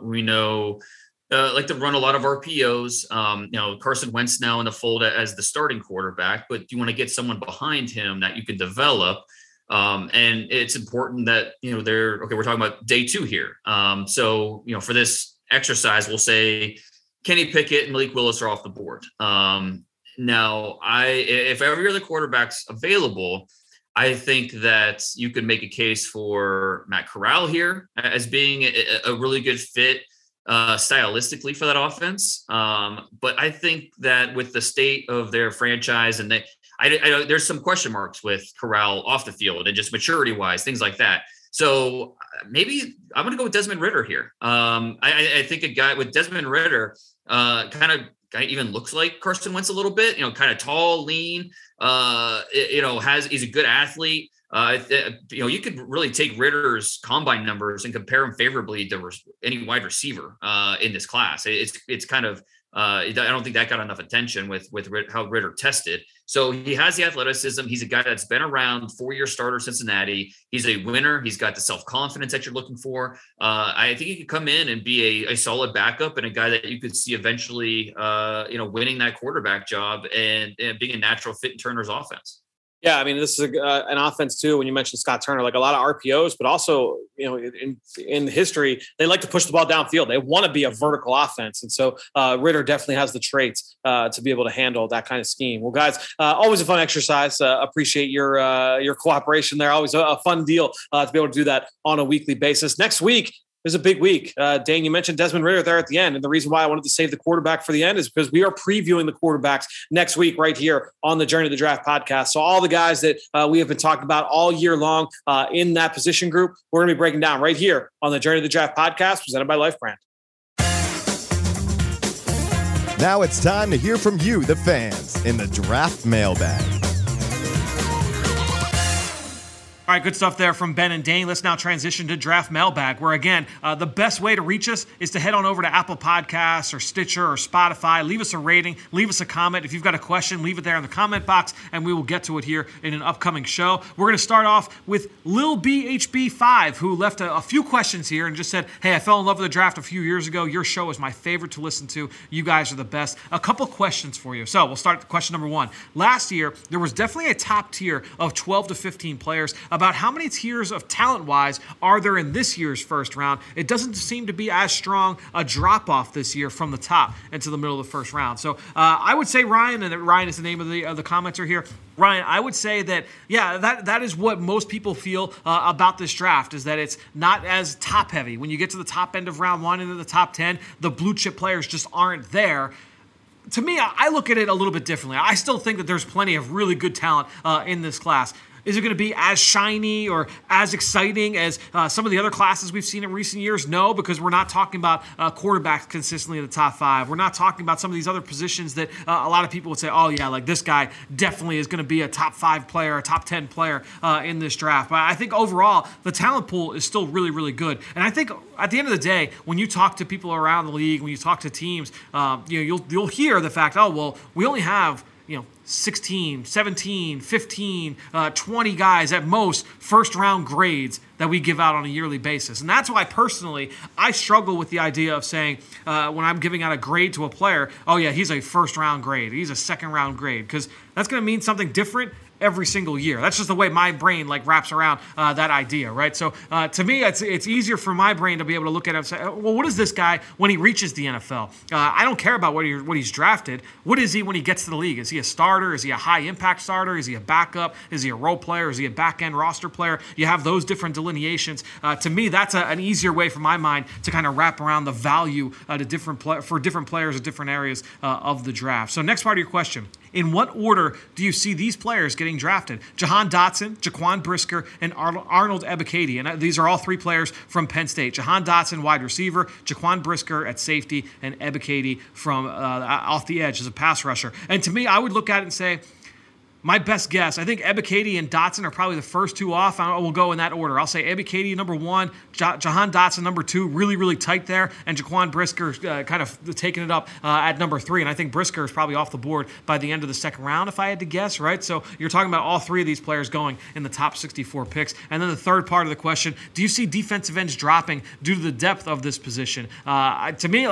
E: we know uh, like to run a lot of RPOs. Um, you know, Carson Wentz now in the fold as the starting quarterback, but you want to get someone behind him that you can develop. Um, and it's important that you know they're okay. We're talking about day two here. Um, so you know, for this exercise, we'll say Kenny Pickett and Malik Willis are off the board. Um, now, I if every other quarterback's available, I think that you could make a case for Matt Corral here as being a, a really good fit uh, stylistically for that offense. Um, but I think that with the state of their franchise and they, I, I, there's some question marks with Corral off the field and just maturity wise, things like that. So uh, maybe I'm going to go with Desmond Ridder here. Um, I, I, think a guy with Desmond Ridder uh, kind of even looks like Carson Wentz a little bit, you know, kind of tall, lean, uh, you know, has, he's a good athlete. Uh, you know, you could really take Ridder's combine numbers and compare them favorably to any wide receiver uh, in this class. It's it's kind of uh, I don't think that got enough attention with with how Ridder tested. So he has the athleticism. He's a guy that's been around, four year starter Cincinnati. He's a winner. He's got the self confidence that you're looking for. Uh, I think he could come in and be a, a, solid backup and a guy that you could see eventually, uh, you know, winning that quarterback job and, and being a natural fit in Turner's offense.
D: Yeah, I mean, this is a, uh, an offense too. When you mentioned Scott Turner, like a lot of RPOs, but also, you know, in in history, they like to push the ball downfield. They want to be a vertical offense, and so uh, Ridder definitely has the traits uh, to be able to handle that kind of scheme. Well, guys, uh, always a fun exercise. Uh, appreciate your uh, your cooperation there. Always a, a fun deal to be able to do that on a weekly basis. Next week, is a big week. Uh, Dane, you mentioned Desmond Ridder there at the end. And the reason why I wanted to save the quarterback for the end is because we are previewing the quarterbacks next week right here on the Journey to the Draft podcast. So, all the guys that uh, we have been talking about all year long uh, in that position group, we're going to be breaking down right here on the Journey to the Draft podcast presented by Life Brand.
C: Now it's time to hear from you, the fans, in the draft mailbag.
D: All right, good stuff there from Ben and Dane. Let's now transition to Draft Mailbag, where again, uh, the best way to reach us is to head on over to Apple Podcasts or Stitcher or Spotify. Leave us a rating, leave us a comment. If you've got a question, leave it there in the comment box, and we will get to it here in an upcoming show. We're going to start off with Lil BHB5, who left a, a, few questions here and just said, Hey, I fell in love with the draft a few years ago. Your show is my favorite to listen to. You guys are the best. A couple questions for you. So we'll start with question number one. Last year, there was definitely a top tier of 12 to 15 players about how many tiers of talent wise are there in this year's first round. It doesn't seem to be as strong a drop off this year from the top into the middle of the first round. So uh, I would say Ryan, and Ryan is the name of the, the commenter here. Ryan, I would say that yeah, that that is what most people feel uh, about this draft is that it's not as top heavy. When you get to the top end of round one into the top ten, the blue chip players just aren't there to me, I look at it a little bit differently. I still think that there's plenty of really good talent uh, in this class. Is it going to be as shiny or as exciting as uh, some of the other classes we've seen in recent years? No, because we're not talking about uh, quarterbacks consistently in the top five. We're not talking about some of these other positions that uh, a lot of people would say, oh, yeah, like this guy definitely is going to be a top five player, a top 10 player uh, in this draft. But I think overall, the talent pool is still really, really good. And I think at the end of the day, when you talk to people around the league, when you talk to teams, um, you know, you'll, you'll hear the fact, oh, well, we only have – you know 16 17 15 uh, 20 guys at most first round grades that we give out on a yearly basis. And that's why personally i struggle with the idea of saying uh, when i'm giving out a grade to a player oh yeah he's a first round grade. He's a second round grade. Because that's going to mean something different every single year. That's just the way my brain like wraps around uh, that idea, right? So uh, to me, it's it's easier for my brain to be able to look at it and say, well, what is this guy when he reaches the NFL? Uh, I don't care about what he what he's drafted. What is he when he gets to the league? Is he a starter? Is he a high impact starter? Is he a backup? Is he a role player? Is he a back end roster player? You have those different delineations. Uh, to me, that's a, an easier way for my mind to kind of wrap around the value uh, to different pl- for different players at different areas uh, of the draft. So next part of your question. In what order do you see these players getting drafted? Jahan Dotson, Jaquan Brisker, and Arnold Ebiketie. And uh, these are all three players from Penn State. Jahan Dotson, wide receiver, Jaquan Brisker at safety, and Ebiketie from uh, off the edge as a pass rusher. And to me, I would look at it and say, my best guess, I think Ebiketie and Dotson are probably the first two off. I will go in that order. I'll say Ebiketie number one, Jahan Dotson number two, really, really tight there, and Jaquan Brisker uh, kind of taking it up uh, at number three. And I think Brisker is probably off the board by the end of the second round, if I had to guess, right? So you're talking about all three of these players going in the top 64 picks. And then the third part of the question do you see defensive ends dropping due to the depth of this position? Uh, to me,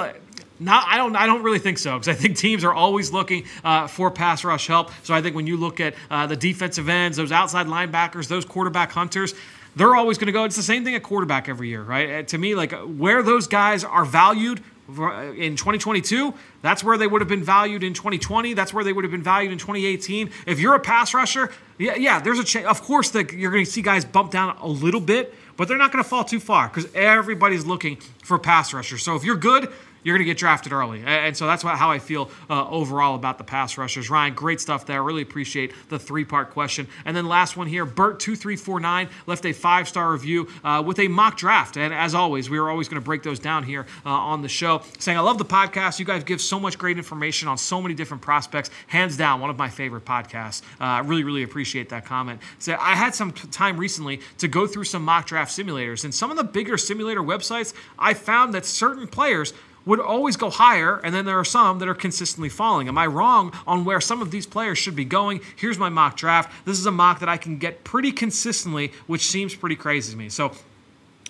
D: not, I don't. I don't really think so because I think teams are always looking uh, for pass rush help. So I think when you look at uh, the defensive ends, those outside linebackers, those quarterback hunters, they're always going to go. It's the same thing at quarterback every year, right? Uh, to me, like where those guys are valued uh, in 2022, that's where they would have been valued in 2020. That's where they would have been valued in 2018. If you're a pass rusher, yeah, yeah, there's a chance. Of course, that you're going to see guys bump down a little bit, but they're not going to fall too far because everybody's looking for pass rushers. So if you're good, you're going to get drafted early. And so that's what, how I feel uh, overall about the pass rushers. Ryan, great stuff there. Really appreciate the three part question. And then last one here Bert2349 left a five star review uh, with a mock draft. And as always, we are always going to break those down here uh, on the show, saying, I love the podcast. You guys give so much great information on so many different prospects. Hands down, one of my favorite podcasts. I uh, really, really appreciate that comment. So I had some time recently to go through some mock draft simulators. And some of the bigger simulator websites, I found that certain players would always go higher, and then there are some that are consistently falling. Am I wrong on where some of these players should be going? Here's my mock draft. This is a mock that I can get pretty consistently, which seems pretty crazy to me. So,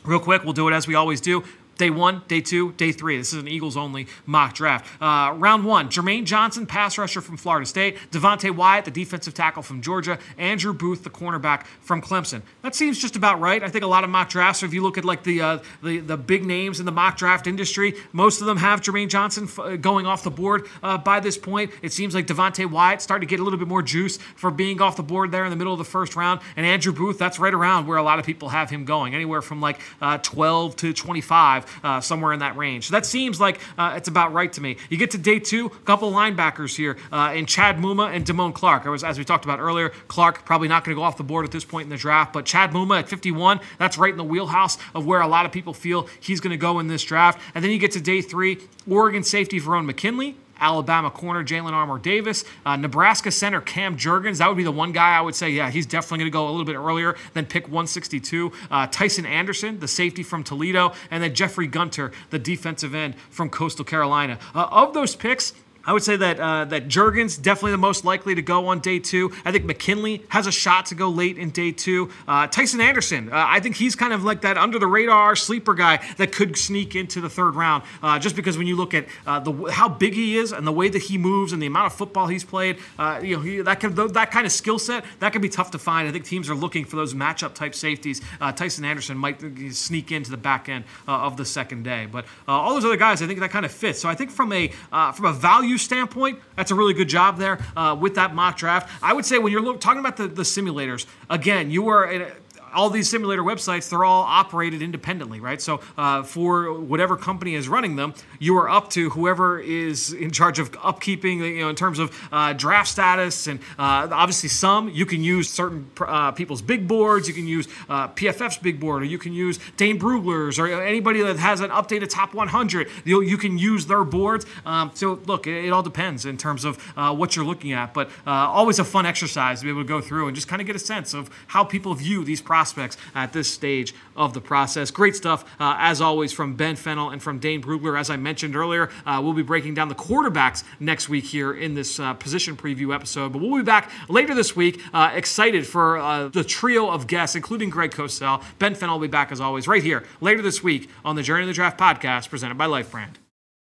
D: real quick, we'll do it as we always do. Day one, day two, day three. This is an Eagles only mock draft. Uh, round one, Jermaine Johnson, pass rusher from Florida State. Devonte Wyatt, the defensive tackle from Georgia. Andrew Booth, the cornerback from Clemson. That seems just about right. I think a lot of mock drafts, if you look at like the, uh, the, the big names in the mock draft industry, most of them have Jermaine Johnson f- uh, going off the board uh, by this point. It seems like Devonte Wyatt starting to get a little bit more juice for being off the board there in the middle of the first round. And Andrew Booth, that's right around where a lot of people have him going, anywhere from like uh, 12 to 25 uh, somewhere in that range. So that seems like uh, it's about right to me. You get to day two, a couple linebackers here uh, in Chad Muma and Damone Clark. Was, as we talked about earlier, Clark probably not going to go off the board at this point in the draft, but Chad Muma at 51, that's right in the wheelhouse of where a lot of people feel he's going to go in this draft. And then you get to day three, Oregon safety Verone McKinley Alabama corner Jalen Armour Davis, uh, Nebraska center Cam Jurgens. That would be the one guy I would say, yeah, he's definitely going to go a little bit earlier than pick 162. Uh, Tycen Anderson, the safety from Toledo, and then Jeffrey Gunter, the defensive end from Coastal Carolina. Uh, of those picks, I would say that uh, that Jurgens definitely the most likely to go on day two. I think McKinley has a shot to go late in day two. Uh, Tycen Anderson, uh, I think he's kind of like that under the radar sleeper guy that could sneak into the third round. Uh, just because when you look at uh, the how big he is and the way that he moves and the amount of football he's played, uh, you know he, that can, that kind of skill set that can be tough to find. I think teams are looking for those matchup type safeties. Tycen Anderson might sneak into the back end of the second day, but all those other guys, I think that kind of fits. So I think from a from a value value standpoint, that's a really good job there uh, with that mock draft. I would say when you're talking about the, the simulators, again, you are all these simulator websites, they're all operated independently, right? So uh, for whatever company is running them, you are up to whoever is in charge of upkeeping, you know, in terms of uh, draft status. And uh, obviously, some you can use certain uh, people's big boards. You can use uh, PFF's big board, or you can use Dane Brugler's, or anybody that has an updated top 100. You, you can use their boards. Um, so look, it, it, all depends in terms of uh, what you're looking at, but always a fun exercise to be able to go through and just kind of get a sense of how people view these processes prospects at this stage of the process. Great stuff, uh, as always, from Ben Fennell and from Dane Brugler. As I mentioned earlier, uh, we'll be breaking down the quarterbacks next week here in this uh, position preview episode. But we'll be back later this week. Uh, excited for uh, the trio of guests, including Greg Cosell. Ben Fennell will be back, as always, right here later this week on the Journey of the Draft podcast presented by Life Brand.